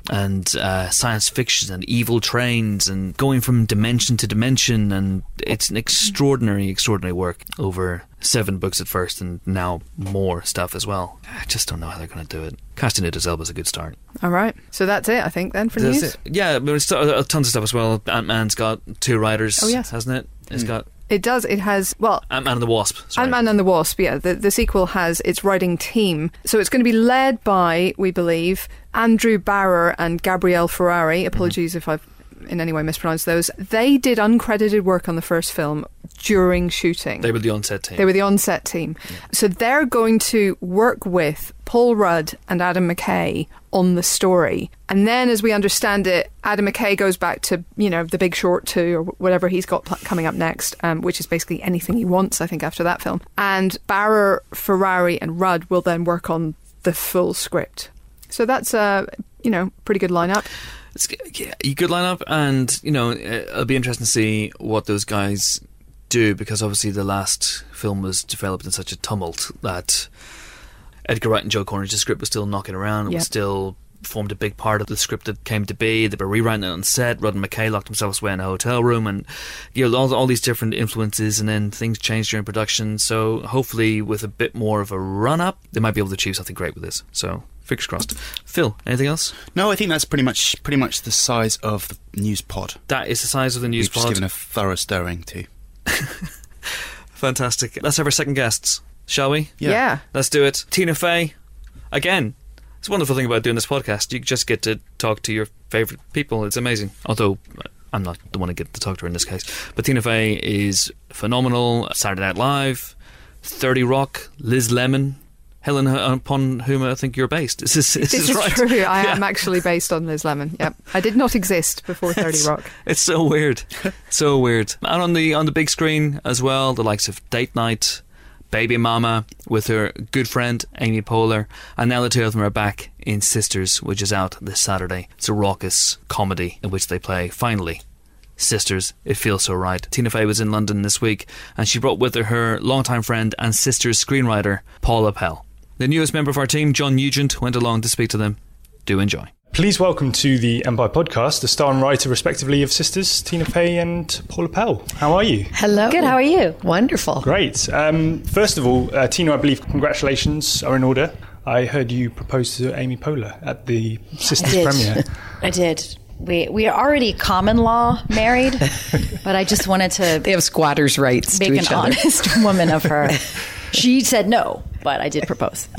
and uh, science fiction and evil trains and going from dimension to dimension, and it's an extraordinary, extraordinary work over seven books at first, and now more stuff as well. I just don't know how they're going to do it. Casting Idris Elba is a good start. All right. So that's it, I think, then, for That's news. it. Yeah, but there's uh, tons of stuff as well. Ant Man's got two writers, Oh, yes. hasn't it? It's got It does. It has. Well, Ant Man and the Wasp. Ant Man and the Wasp, yeah. The, the sequel has its writing team. So it's going to be led by, we believe, Andrew Barrer and Gabriel Ferrari. Apologies if I've in any way mispronounced those. They did uncredited work on the first film during shooting. They were the on-set team. They were the on-set team. So they're going to work with Paul Rudd and Adam McKay on the story. And then, as we understand it, Adam McKay goes back to, you know, The Big Short 2 or whatever he's got pl- coming up next, um, which is basically anything he wants, I think, after that film. And Barrer, Ferrari, and Rudd will then work on the full script. So that's a, you know, pretty good lineup. It's, yeah, a good lineup, and you know uh, it'll be interesting to see what those guys do because obviously the last film was developed in such a tumult that Edgar Wright and Joe Cornish's script was still knocking around. It Yep. was still formed a big part of the script that came to be. They were rewriting it on set. Rudd and McKay locked themselves away in a hotel room, and you know all, all these different influences, and then things changed during production. So hopefully, with a bit more of a run up, they might be able to achieve something great with this. So fingers crossed. Phil, anything else? No, I think that's pretty much pretty much the size of the news pod. That is the size of the news We've just pod. given a thorough stirring to. Fantastic. Let's have our second guests, shall we? Yeah. yeah. Let's do it. Tina Fey, again. It's a wonderful thing about doing this podcast. You just get to talk to your favourite people. It's amazing. Although uh, I'm not the one to get to talk to her in this case. But Tina Fey is phenomenal. Saturday Night Live, 30 Rock, Liz Lemon, Helen, uh, upon whom I think you're based. This is, this, This is right. true. I Yeah. am actually based on Liz Lemon. Yep. I did not exist before 30 Rock. It's so weird, so weird. And on the on the big screen as well, the likes of Date Night, Baby Mama with her good friend Amy Poehler, and now the two of them are back in Sisters, which is out this Saturday. It's a raucous comedy in which they play finally. Sisters, it feels so right. Tina Fey was in London this week, and she brought with her her longtime friend and Sisters screenwriter Paula Pell. The newest member of our team, John Nugent, went along to speak to them. Do enjoy. Please welcome to the Empire podcast the star and writer, respectively, of Sisters, Tina Fey and Paula Pell. How are you? Hello. Good, how are you? Wonderful. Great. Um, first of all, uh, Tina, I believe congratulations are in order. I heard you propose to Amy Poehler at the Sisters did. premiere. I did. We we are already common law married, but I just wanted to They have squatters' rights make to an each other. honest woman of her. She said no, but I did propose.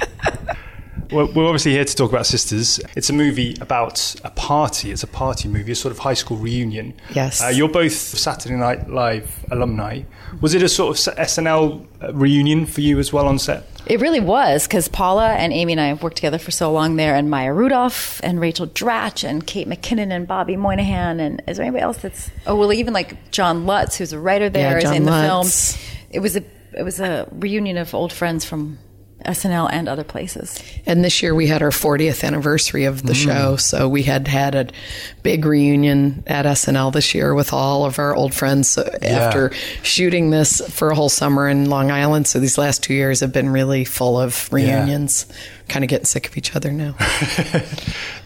Well, we're obviously here to talk about Sisters. It's a movie about a party. It's a party movie, a sort of high school reunion. Yes. Uh, you're both Saturday Night Live alumni. Was it a sort of SNL reunion for you as well on set? It really was because Paula and Amy and I have worked together for so long there, and Maya Rudolph and Rachel Dratch and Kate McKinnon and Bobby Moynihan and is there anybody else that's oh well even like John Lutz who's a writer there is John in the film. It was a it was a reunion of old friends from SNL and other places. And this year we had our 40th anniversary of the mm. show, so we had had a big reunion at SNL this year with all of our old friends so after shooting this for a whole summer in Long Island. So these last two years have been really full of reunions. Kind of getting sick of each other now.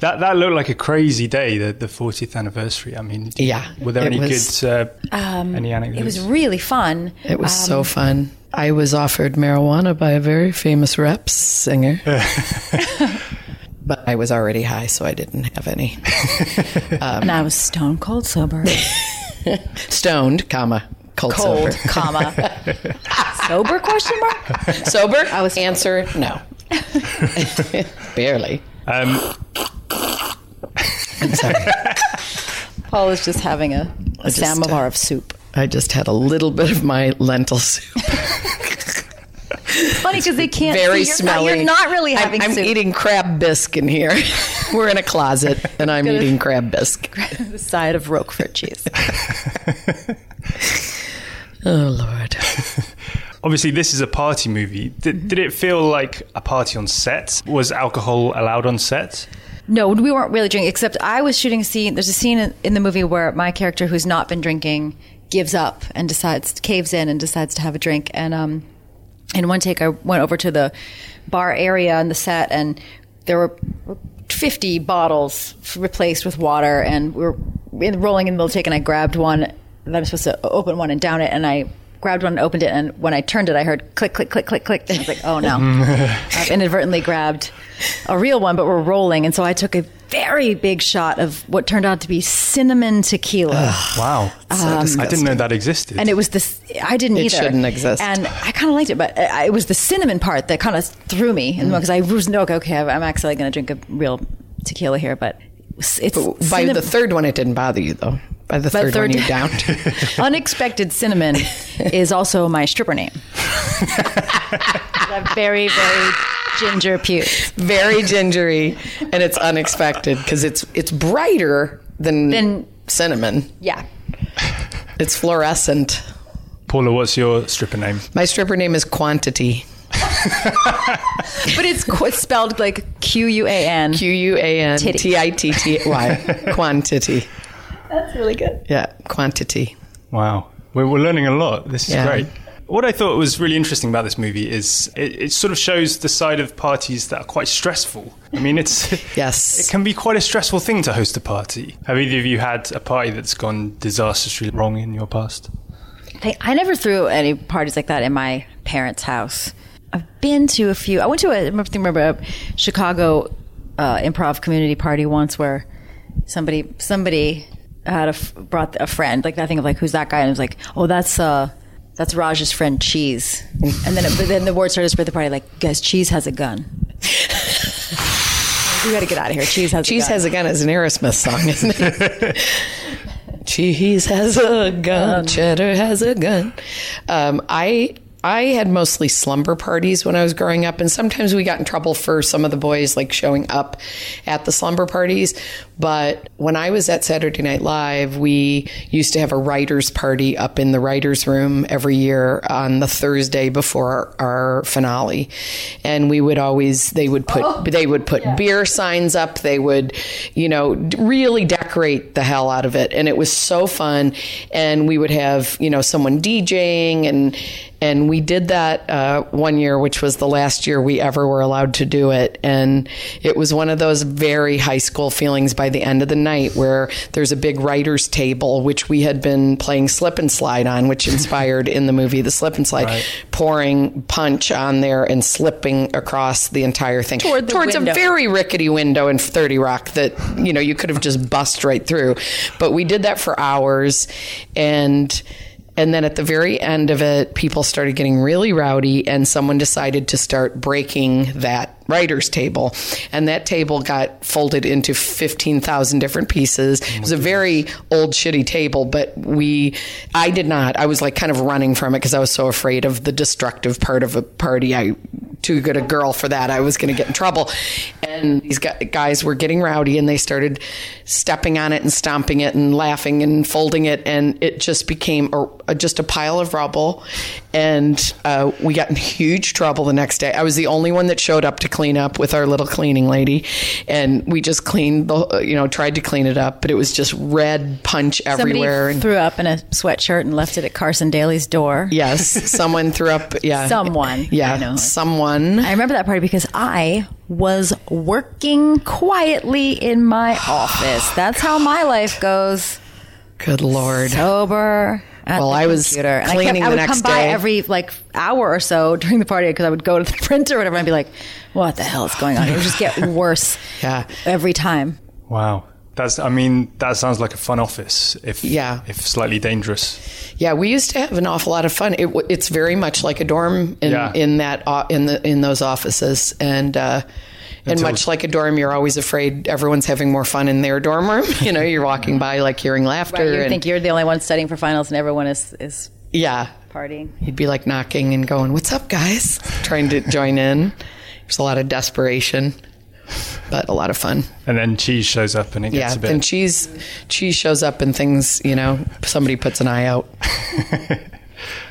That that looked like a crazy day, the, the 40th anniversary. I mean, Yeah, Were there any was- good uh, um, any anecdotes? It was really fun. It was so um, fun. I was offered marijuana by a very famous rap singer. but I was already high, so I didn't have any. Um, and I was stone cold sober. Stoned, comma, cold, Cold, sober. comma. sober question mark? Sober? I was answer no. Barely. Um, I'm sorry. Paul is just having a, a just, samovar uh, of soup. I just had a little bit of my lentil soup. Funny because they can't Very see you're smelly. Not, you're not really I'm- I'm, soup. eating crab bisque in here. We're in a closet, and I'm eating crab bisque. the side of Roquefort cheese. Oh Lord. Obviously, this is a party movie. Did, did it feel like a party on set? Was alcohol allowed on set? No, we weren't really drinking. Except I was shooting a scene. There's a scene in, in the movie where my character, who's not been drinking, gives up and decides caves in and decides to have a drink. And um, in one take, I went over to the bar area on the set, and there were 50 bottles replaced with water, and we were in, rolling in the middle take, and I grabbed one. And I'm supposed to open one and down it, and I grabbed one and opened it, and when I turned it, I heard click, click, click, click, click. And I was like, oh no. I've inadvertently grabbed a real one, but we're rolling. And so I took a very big shot of what turned out to be cinnamon tequila. Wow. I didn't know that existed. And it was this, I didn't It either. It shouldn't exist. And I kind of liked it, but uh, it was the cinnamon part that kind of threw me. Mm. Because I was, no, okay, I'm actually going to drink a real tequila here, but it's. it's By cinnamon- the third one, it didn't bother you though. By the By the third, one, third- you downed. Unexpected cinnamon is also my stripper name. I have very, very ginger pubes. Very gingery, and it's unexpected because it's it's brighter than Than- cinnamon. Yeah. It's fluorescent. Paula, what's your stripper name? My stripper name is Quantity. But it's, qu- it's spelled like Q U A N. Q U A N Titty. T I T T Y. Quantity. That's really good. Yeah, quantity. Wow. We're, we're learning a lot. This is Yeah. great. What I thought was really interesting about this movie is it, it sort of shows the side of parties that are quite stressful. I mean, it's Yes. it can be quite a stressful thing to host a party. Have either of you had a party that's gone disastrously wrong in your past? I, I never threw any parties like that in my parents' house. I've been to a few. I went to a I remember, remember a Chicago uh, improv community party once where somebody somebody had a f- brought a friend like I think of like who's that guy and it was like oh that's uh that's Raj's friend Cheese and then it, but then the word started to spread the party like guys Cheese has a gun. we got to get out of here. Cheese has Cheese a gun. has a gun is an Aerosmith song, isn't it? Cheese has a gun. Cheddar has a gun. Um, I I had mostly slumber parties when I was growing up, and sometimes we got in trouble for some of the boys like showing up at the slumber parties. But when I was at Saturday Night Live, we used to have a writers' party up in the writers' room every year on the Thursday before our, our finale, and we would always they would put oh. they would put beer signs up. They would, you know, really decorate the hell out of it, and it was so fun. And we would have you know someone DJing and and we did that uh, one year, which was the last year we ever were allowed to do it. And it was one of those very high school feelings by the end of the night where there's a big writer's table, which we had been playing slip and slide on, which inspired in the movie The Slip and Slide, Right. pouring punch on there and slipping across the entire thing Toward the towards window. a very rickety window in 30 Rock that, you know, you could have just bust right through. But we did that for hours and and then at the very end of it, people started getting really rowdy, and someone decided to start breaking that writer's table. And that table got folded into 15,000 different pieces. Oh it was a very old, shitty table, but we, I did not. I was like kind of running from it because I was so afraid of the destructive part of a party. I, too good a girl for that. I was going to get in trouble. And these guys were getting rowdy and they started stepping on it and stomping it and laughing and folding it. And it just became a, a, just a pile of rubble. And uh, we got in huge trouble the next day. I was the only one that showed up to clean up with our little cleaning lady. And we just cleaned, the, you know, tried to clean it up, but it was just red punch everywhere. Somebody and threw up in a sweatshirt and left it at Carson Daly's door. yes, someone threw up. Yeah. Someone. Yeah. I know. Someone. I remember that party because I was working quietly in my office. That's how my life goes. Good Lord. Sober. At Well, the I was computer. And I, cleaning kept, I would next come by day. every like hour or so during the party because I would go to the printer or whatever and be like, "What the hell is going on?" It would just get worse. Yeah. Every time. Wow. That's. I mean, that sounds like a fun office. If Yeah. if slightly dangerous. Yeah, we used to have an awful lot of fun. It, it's very much like a dorm in, Yeah. in that in the in those offices, and uh, and Until- much like a dorm, you're always afraid everyone's having more fun in their dorm room. You know, you're walking by like hearing laughter, Right, you and think you're the only one studying for finals and everyone is is yeah, partying. He'd be like knocking and going, "What's up, guys?" Trying to join in. There's a lot of desperation, but a lot of fun. And then cheese shows up and it gets Yeah, a bit. and then cheese cheese shows up and things. You know, somebody puts an eye out.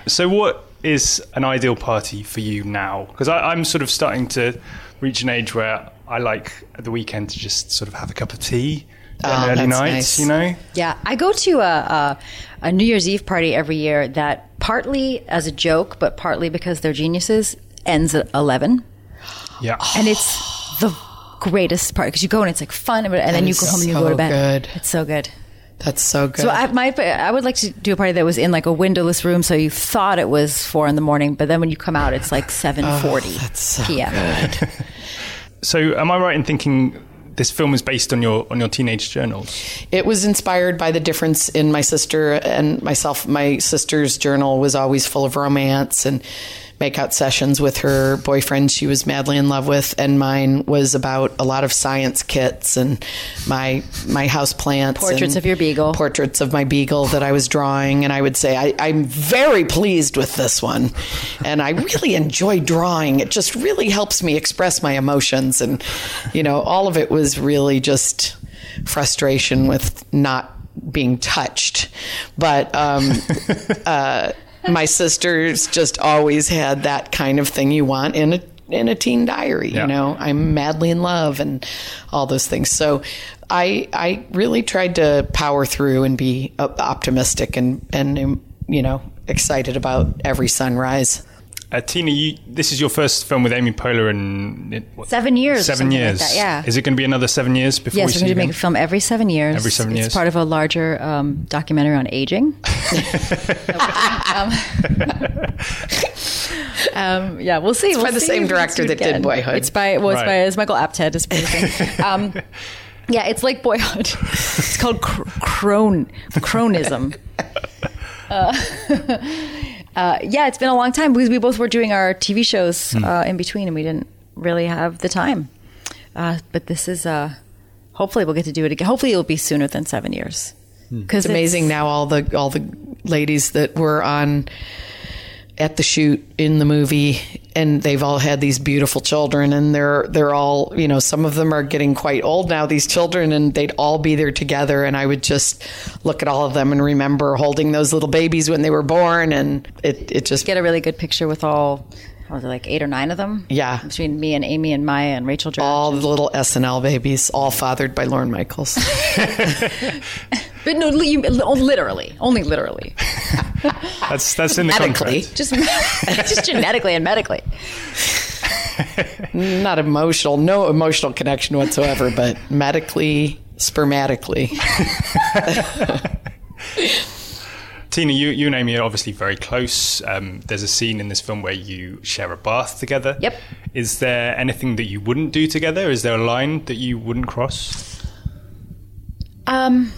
So, what is an ideal party for you now? Because I'm sort of starting to reach an age where I like at the weekend to just sort of have a cup of tea, Oh, an early nights, nice. you know? Yeah, I go to a, a a New Year's Eve party every year that partly as a joke, but partly because they're geniuses ends at eleven, Yeah. and it's the greatest part because you go and it's like fun, and then you go home and you so go to bed. good. It's so good. That's so good. So I, my, I would like to do a party that was in like a windowless room, so you thought it was four in the morning, but then when you come out, it's like seven oh, forty Oh, that's so p.m. So, am I right in thinking this film is based on your on your teenage journals? It was inspired by the difference in my sister and myself. My sister's journal was always full of romance and makeout sessions with her boyfriend she was madly in love with, and mine was about a lot of science kits and my my house plants, Portraits of your beagle. portraits of my beagle that I was drawing, and I would say I, I'm very pleased with this one, and I really enjoy drawing. It just really helps me express my emotions, and you know, all of it was really just frustration with not being touched, but. Um, uh, my sisters just always had that kind of thing you want in a in a teen diary. Yeah. You know, I'm madly in love and all those things. So I I really tried to power through and be optimistic and and you know excited about every sunrise. Uh, Tina, you, this is your first film with Amy Poehler in it- what, Seven years or Seven something like years. that, yeah. Is it going to be another seven years before Yes, we we're see going you to make a film every seven years. Every seven it's years. part of a larger um, documentary on aging. um, yeah, we'll see. It's by the same director that did Boyhood. It's by well, it's Right. by it's Michael Apted. Is producing. um, yeah, it's like Boyhood. It's called cr- crone cronism. Uh, uh, yeah, it's been a long time because we both were doing our TV shows Hmm. uh, in between, and we didn't really have the time. Uh, but this is uh, hopefully we'll get to do it again. Hopefully it'll be sooner than seven years. Because It's amazing now all the all the ladies that were on at the shoot in the movie and they've all had these beautiful children and they're they're all you know some of them are getting quite old now these children and they'd all be there together and I would just look at all of them and remember holding those little babies when they were born and it it just Get a really good picture with all. Was it like eight or nine of them? Yeah. between me and Amy and Maya and Rachel. All the little SNL babies all fathered by Lorne Michaels. but no, you- literally, only literally. That's that's in the Medically. contract. Just, just genetically and medically. Not emotional, no emotional connection whatsoever, but medically, spermatically. Tina, you, you and Amy are obviously very close. Um, there's a scene in this film where you share a bath together. Yep. Is there anything that you wouldn't do together? Is there a line that you wouldn't cross? Um,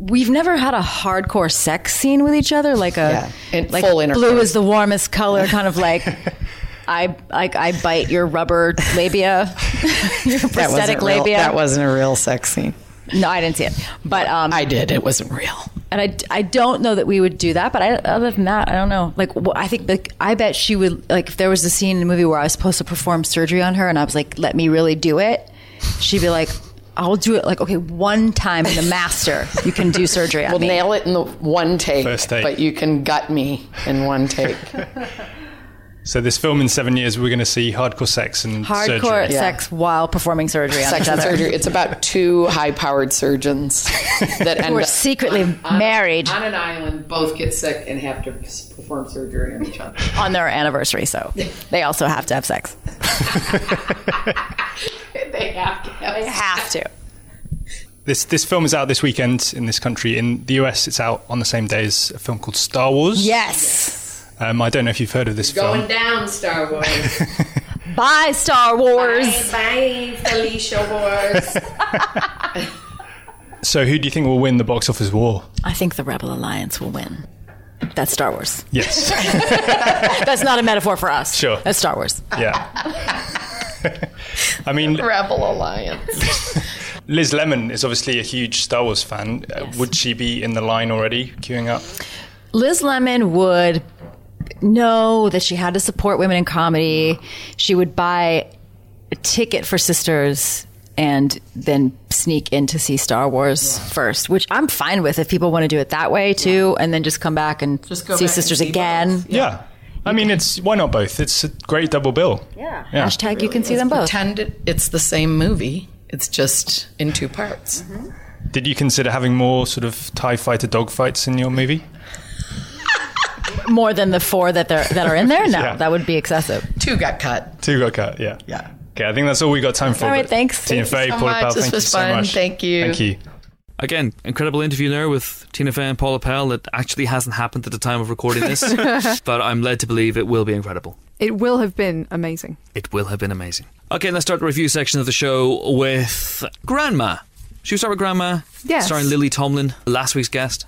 we've never had a hardcore sex scene with each other, like a Yeah, in like blue is the warmest color, kind of like. I like I bite your rubber labia, your prosthetic wasn't, real, labia. that wasn't a real sex scene. no, I didn't see it, but um, I did. It wasn't real. and I, I don't know that we would do that. But I, other than that, I don't know. Like I think like I bet she would like if there was a scene in a movie where I was supposed to perform surgery on her, and I was like, let me really do it. She'd be like. I'll do it like okay one time in the master you can do surgery on We'll me. nail it in the one take, First take. but you can gut me in one take. So this film in seven years, we're going to see hardcore sex and hardcore surgery. Yeah. sex while performing surgery on Sex each other. surgery. It's about two high-powered surgeons that end Who are up secretly married on an island, both get sick and have to perform surgery on each other. on their anniversary, so they also have to have sex. they have to. Have They have to. This this film is out this weekend in this country. In the US, it's out on the same day as a film called Star Wars. Yes. Um, I don't know if you've heard of this Going film. Going down, Star Wars. Bye, Star Wars. Bye, Felicia Wars. So who do you think will win the box office war? I think the Rebel Alliance will win. That's Star Wars. Yes. That's not a metaphor for us. Sure. That's Star Wars. yeah. I mean, Rebel Alliance. Liz Lemon is obviously a huge Star Wars fan. Uh, would she be in the line already, queuing up? Liz Lemon would know that she had to support women in comedy. She would buy a ticket for Sisters and then sneak in to see Star Wars first, which I'm fine with if people want to do it that way too, and then just come back and Just go see back Sisters see again. both. Yeah. I mean, it's why not both? It's a great double bill. Yeah. Yeah. Hashtag you can see them both. Pretend it's the same movie. It's just in two parts. Mm-hmm. Did you consider having more sort of Tie Fighter dogfights in your movie? More than the four that they're that are in there? No, Yeah. that would be excessive. Two got cut. Two got cut. Yeah. Yeah. Okay, I think that's all we got time for. All right, thanks. Tina Fey, you so Paula much. Thank you so much. Thank you. Thank you. Again, incredible interview there with Tina Fey and Paula Pell that actually hasn't happened at the time of recording this, but I'm led to believe it will be incredible. It will have been amazing. It will have been amazing. Okay, let's start the review section of the show with Grandma. Should we start with Grandma? Yes. Starring Lily Tomlin, last week's guest.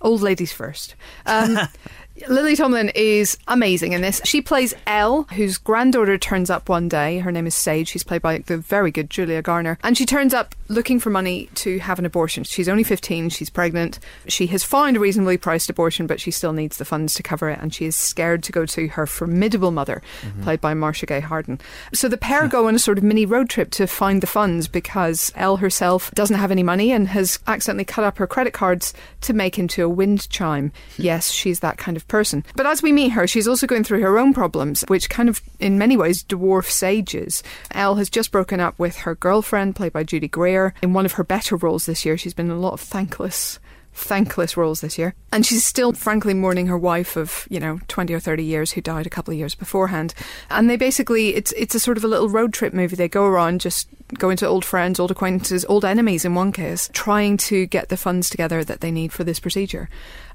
Old ladies first. Um, Lily Tomlin is amazing in this. She plays Elle, whose granddaughter turns up one day. Her name is Sage. She's played by the very good Julia Garner. And she turns up looking for money to have an abortion. She's only 15, she's pregnant. She has found a reasonably priced abortion, but she still needs the funds to cover it. And she is scared to go to her formidable mother, mm-hmm. played by Marcia Gay Harden. So the pair go on a sort of mini road trip to find the funds because Elle herself doesn't have any money and has accidentally cut up her credit cards to make into a wind chime. Yes, she's that kind of person. But as we meet her, she's also going through her own problems, which kind of, in many ways, dwarf Sage's. Elle has just broken up with her girlfriend, played by Judy Greer. In one of her better roles this year, she's been in a lot of thankless thankless roles this year. And she's still, frankly, mourning her wife of, you know, 20 or 30 years who died a couple of years beforehand. And they basically, it's, it's a sort of a little road trip movie. They go around just going to old friends, old acquaintances, old enemies in one case, trying to get the funds together that they need for this procedure.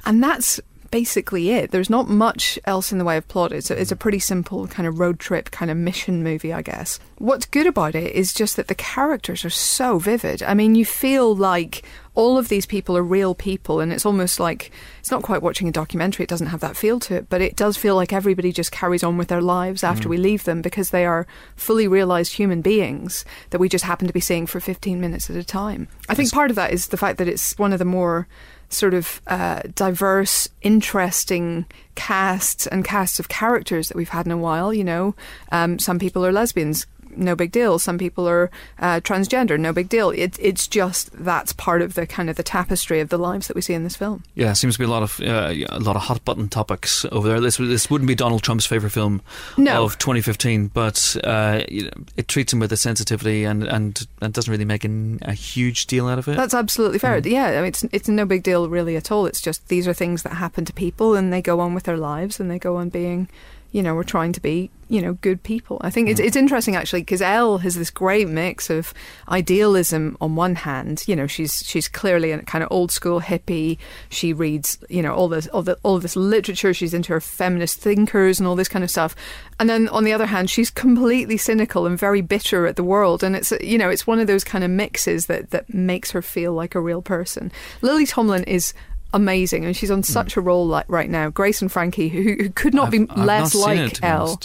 And that's basically it. There's not much else in the way of plot. It's a, it's a mm. pretty simple kind of road trip kind of mission movie, I guess. What's good about it is just that the characters are so vivid. I mean, you feel like all of these people are real people, and it's almost like it's not quite watching a documentary. It doesn't have that feel to it, but it does feel like everybody just carries on with their lives after mm. we leave them because they are fully realized human beings that we just happen to be seeing for 15 minutes at a time. I think part of that is the fact that it's one of the more sort of uh, diverse, interesting casts and casts of characters that we've had in a while. You know, um, some people are lesbians. No big deal. Some people are uh, transgender, no big deal. It, it's just that's part of the kind of the tapestry of the lives that we see in this film. Yeah, seems to be a lot of uh, a lot of hot button topics over there. This this wouldn't be Donald Trump's favorite film No. of 2015, but uh, you know, it treats him with a sensitivity and and, and doesn't really make an, a huge deal out of it. That's absolutely fair. Yeah, I mean, it's it's no big deal really at all. It's just these are things that happen to people, and they go on with their lives, and they go on being, you know, we're trying to be, you know, good people. I think it's mm. it's interesting actually because Elle has this great mix of idealism on one hand. You know, she's she's clearly a kind of old school hippie. She reads, you know, all this all the all this literature. She's into her feminist thinkers and all this kind of stuff. And then on the other hand, she's completely cynical and very bitter at the world. And it's you know, it's one of those kind of mixes that that makes her feel like a real person. Lily Tomlin is. Amazing, and she's on such a role like right now. Grace and Frankie, who, who could not I've- be I've less not it, like be Elle.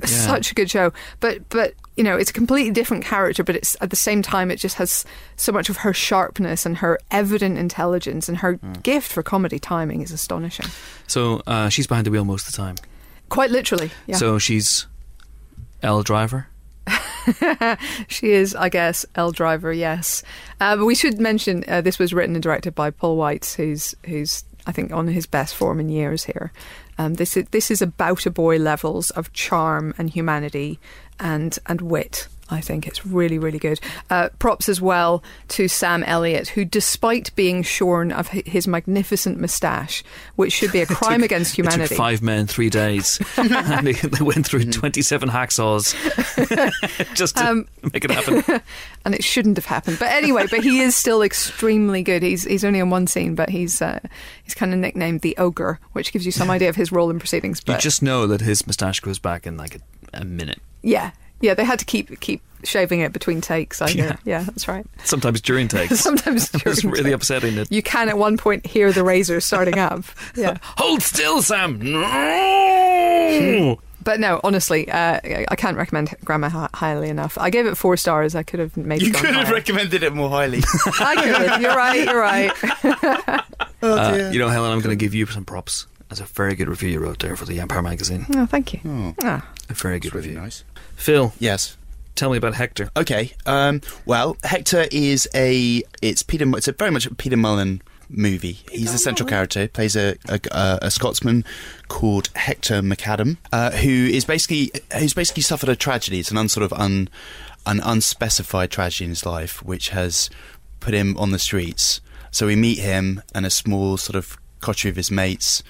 Yeah. Such a good show, but but you know it's a completely different character. But it's at the same time it just has so much of her sharpness and her evident intelligence and her gift for comedy timing is astonishing. so uh, she's behind the wheel most of the time. Quite literally, yeah. So she's L driver. She is, I guess, L Driver. Yes, uh, we should mention uh, this was written and directed by Paul Weitz, who's who's I think on his best form in years here. Um, this is this is about a boy levels of charm and humanity and and wit. I think it's really, really good. Uh, props as well to Sam Elliott, who, despite being shorn of his magnificent moustache, which should be a crime against It took humanity, five men, three days, and they, went through 27 hacksaws just to Um, make it happen. and it shouldn't have happened. But anyway, but he is still extremely good. He's he's only on one scene, but he's uh, he's kind of nicknamed the ogre, which gives you some idea of his role in proceedings. You just know that his moustache goes back in like a, a minute. yeah, yeah, they had to keep keep shaving it between takes. I hear. Yeah. Yeah, that's right. Sometimes during takes. Sometimes It was really takes. upsetting. It. You can at one point hear the razor starting up. Yeah. Hold still, Sam. No! But no, honestly, uh, I I can't recommend Grandma highly enough. I gave it four stars. I could have maybe You gone could have higher. recommended it more highly. I could. You're right. You're right. oh, Uh, you know, Helen, I'm going to give you some props. That's a very good review you wrote there for the Empire magazine. Oh, thank you. Oh, Ah. A very good really review. nice. Phil, Yes. tell me about Hector. Okay. Um, well, Hector is a. It's Peter. It's a very much a Peter Mullan movie. He's the central character. He plays a, a, a, a Scotsman called Hector McAdam, uh, who is basically who's basically suffered a tragedy. It's an unsort of un, an unspecified tragedy in his life, which has put him on the streets. So we meet him and a small sort of coterie of his mates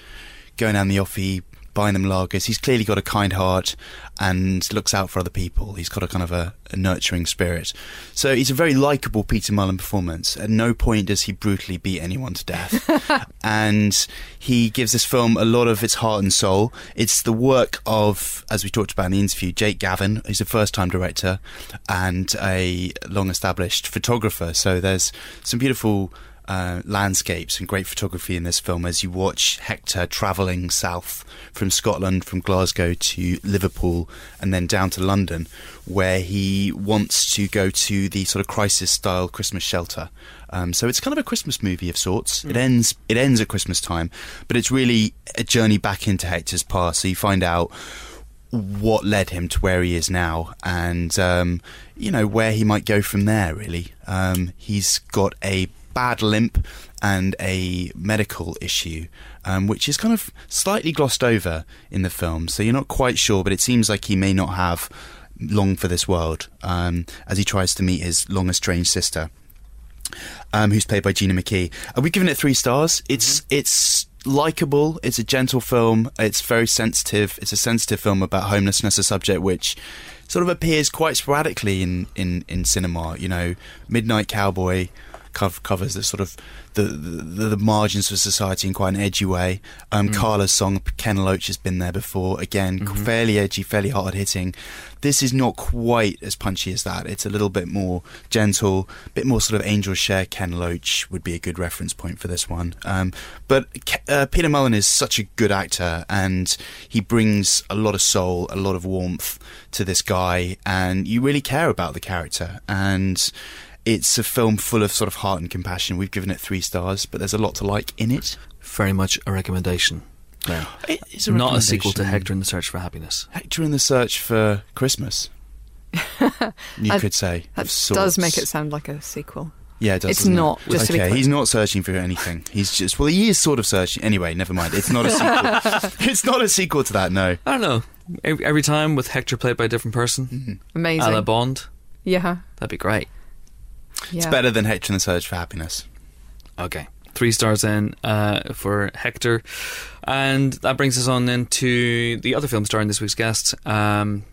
going down the offie, buying them lagers. He's clearly got a kind heart and looks out for other people. He's got a kind of a, a nurturing spirit. So he's a very likable Peter Mullan performance. At no point does he brutally beat anyone to death. and he gives this film a lot of its heart and soul. It's the work of, as we talked about in the interview, Jake Gavin, who's a first time director and a long established photographer. So there's some beautiful uh, landscapes and great photography in this film as you watch Hector travelling south from Scotland, from Glasgow to Liverpool, and then down to London, where he wants to go to the sort of crisis-style Christmas shelter. Um, so it's kind of a Christmas movie of sorts. It ends. It ends at Christmas time, but it's really a journey back into Hector's past. So you find out what led him to where he is now and um, you know where he might go from there really um, he's got a bad limp and a medical issue um, which is kind of slightly glossed over in the film so you're not quite sure but it seems like he may not have long for this world um, as he tries to meet his long estranged sister um, who's played by Gina McKee. Uh, we've given it three stars. It's it's likable. It's a gentle film. It's very sensitive. It's a sensitive film about homelessness, a subject which sort of appears quite sporadically in in, in cinema. You know, Midnight Cowboy cov- covers the sort of the, the the margins of society in quite an edgy way. Um, Carla's song Ken Loach has been there before. Again, fairly edgy, fairly hard hitting. This is not quite as punchy as that. It's a little bit more gentle, a bit more sort of Angel Share. Ken Loach would be a good reference point for this one. Um, but uh, Peter Mullan is such a good actor, and he brings a lot of soul, a lot of warmth to this guy, and you really care about the character. And it's a film full of sort of heart and compassion. We've given it three stars, but there's a lot to like in it. Very much a recommendation. Now, It- it's a not a sequel to. Hector in the Search for Happiness. Hector in the Search for Christmas. You could say. That of does make it sound like a sequel. Yeah, it does. It's doesn't it? not, just to be okay, he's not searching for anything. He's just well, he is sort of searching. Anyway, never mind. It's not a sequel. it's not a sequel to that. No. I don't know. Every, every time with Hector played by a different person, Mm-hmm. Amazing. a la Bond, yeah. that'd be great. Yeah. It's better than Hector and the Search for Happiness. Okay. Three stars then uh, for Hector. And that brings us on then to the other film starring this week's guest, um,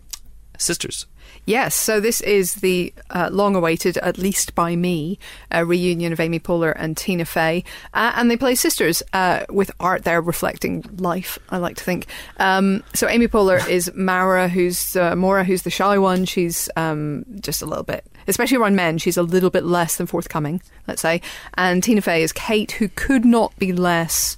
Sisters. Yes, so this is the uh, long awaited, at least by me, uh, reunion of Amy Poehler and Tina Fey. Uh, and they play sisters uh, with art there reflecting life, I like to think. Um, so Amy Poehler is Mara, who's uh, Mora, who's the shy one. She's um, just a little bit, especially around men, she's a little bit less than forthcoming, let's say. And Tina Fey is Kate, who could not be less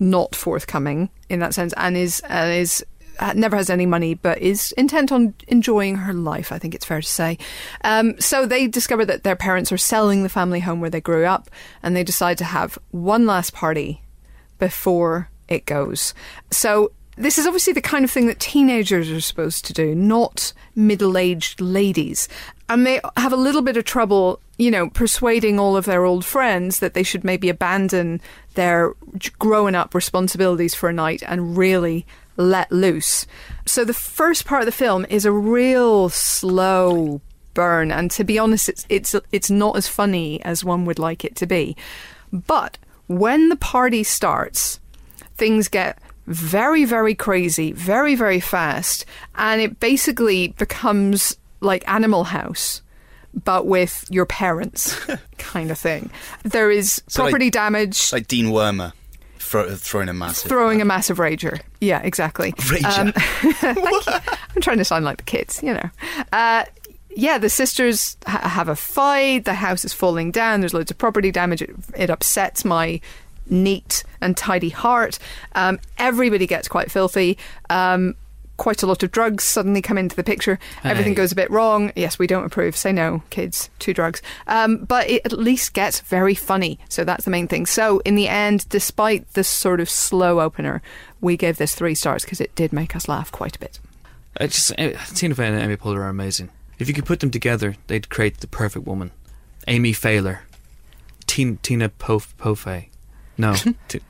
not forthcoming in that sense and is is uh, never has any money but is intent on enjoying her life I think it's fair to say um, so they discover that their parents are selling the family home where they grew up and they decide to have one last party before it goes so this is obviously the kind of thing that teenagers are supposed to do, not middle aged ladies. And they have a little bit of trouble, you know, persuading all of their old friends that they should maybe abandon their growing up responsibilities for a night and really let loose. So the first part of the film is a real slow burn, and to be honest, it's it's it's not as funny as one would like it to be. But when the party starts, things get very, very crazy, very, very fast, and it basically becomes like Animal House. But with your parents, kind of thing. There is So like- property damage, like Dean Wormer thro- throwing a massive. throwing a massive rager. Yeah, exactly. Rager. Thank you. I'm trying to sound like the kids, you know. Uh, yeah, the sisters ha- have a fight. The house is falling down. There's loads of property damage. It, it upsets my neat and tidy heart. Um, everybody gets quite filthy. Um, quite a lot of drugs suddenly come into the picture. Everything goes a bit wrong. Yes, we don't approve. Say no, kids, to drugs. Um, but it at least gets very funny. So that's the main thing. So in the end, despite this sort of slow opener, we gave this three stars because it did make us laugh quite a bit. It's just, uh, Tina Fey and Amy Poehler are amazing. If you could put them together, they'd create the perfect woman. Amy Failer. Tina, Tina Pof, Pofey. No. Ti-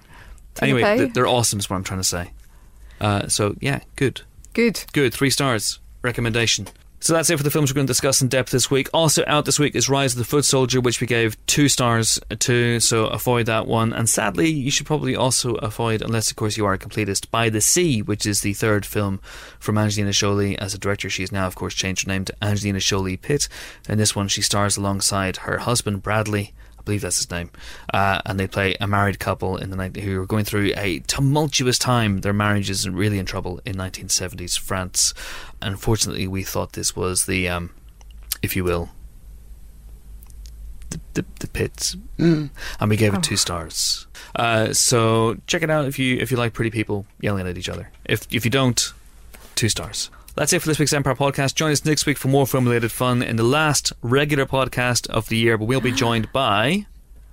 anyway, th- they're awesome is what I'm trying to say. Uh, so, yeah, good. Good. Good. Three stars. Recommendation. So that's it for the films we're going to discuss in depth this week. Also out this week is Rise of the Foot Soldier, which we gave two stars to, so avoid that one. And sadly, you should probably also avoid, unless of course you are a completist, By the Sea, which is the third film from Angelina Jolie as a director. She's now, of course, changed her name to Angelina Jolie Pitt. In this one, she stars alongside her husband Bradley. I believe that's his name. Uh, and they play a married couple in the night who are going through a tumultuous time. Their marriage is really in trouble in 1970s France. Unfortunately, we thought this was the, um, if you will, the, the, the pits, and we gave it two stars. Uh, so check it out if you if you like pretty people yelling at each other. If if you don't, two stars. That's it for this week's Empire podcast. Join us next week for more film related fun in the last regular podcast of the year. But we'll be joined by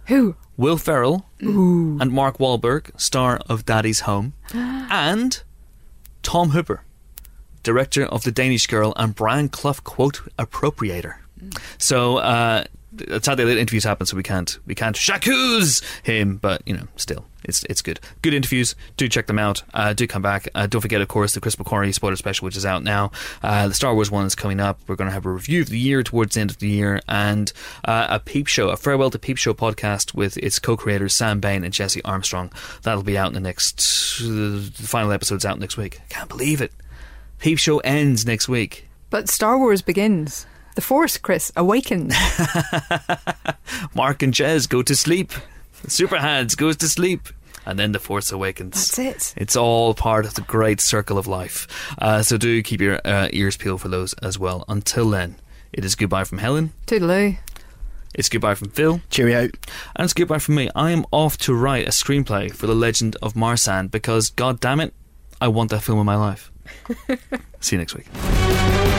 Who? Will Ferrell and Mark Wahlberg, star of Daddy's Home, and Tom Hooper, director of The Danish Girl and Brian Clough quote appropriator. So uh, how the interviews happen, so we can't we can't shakoos him, but you know, still it's it's good. Good interviews. Do check them out. Uh, do come back. Uh, don't forget, of course, the Chris McQuarrie spoiler special, which is out now. Uh, the Star Wars one is coming up. We're going to have a review of the year towards the end of the year, and uh, a peep show, a farewell to peep show podcast with its co-creators Sam Bain and Jesse Armstrong. That'll be out in the next. The final episode's out next week. Can't believe it. Peep show ends next week. But Star Wars begins. The Force, Chris, awakens. Mark and Jez go to sleep. Super Hans goes to sleep. And then the Force Awakens. That's it. It's all part of the great circle of life. Uh, so do keep your uh, ears peeled for those as well. Until then, it is goodbye from Helen. Toodaloo. It's goodbye from Phil. Cheerio. And it's goodbye from me. I am off to write a screenplay for The Legend of Marsan because, god damn it, I want that film in my life. See you next week.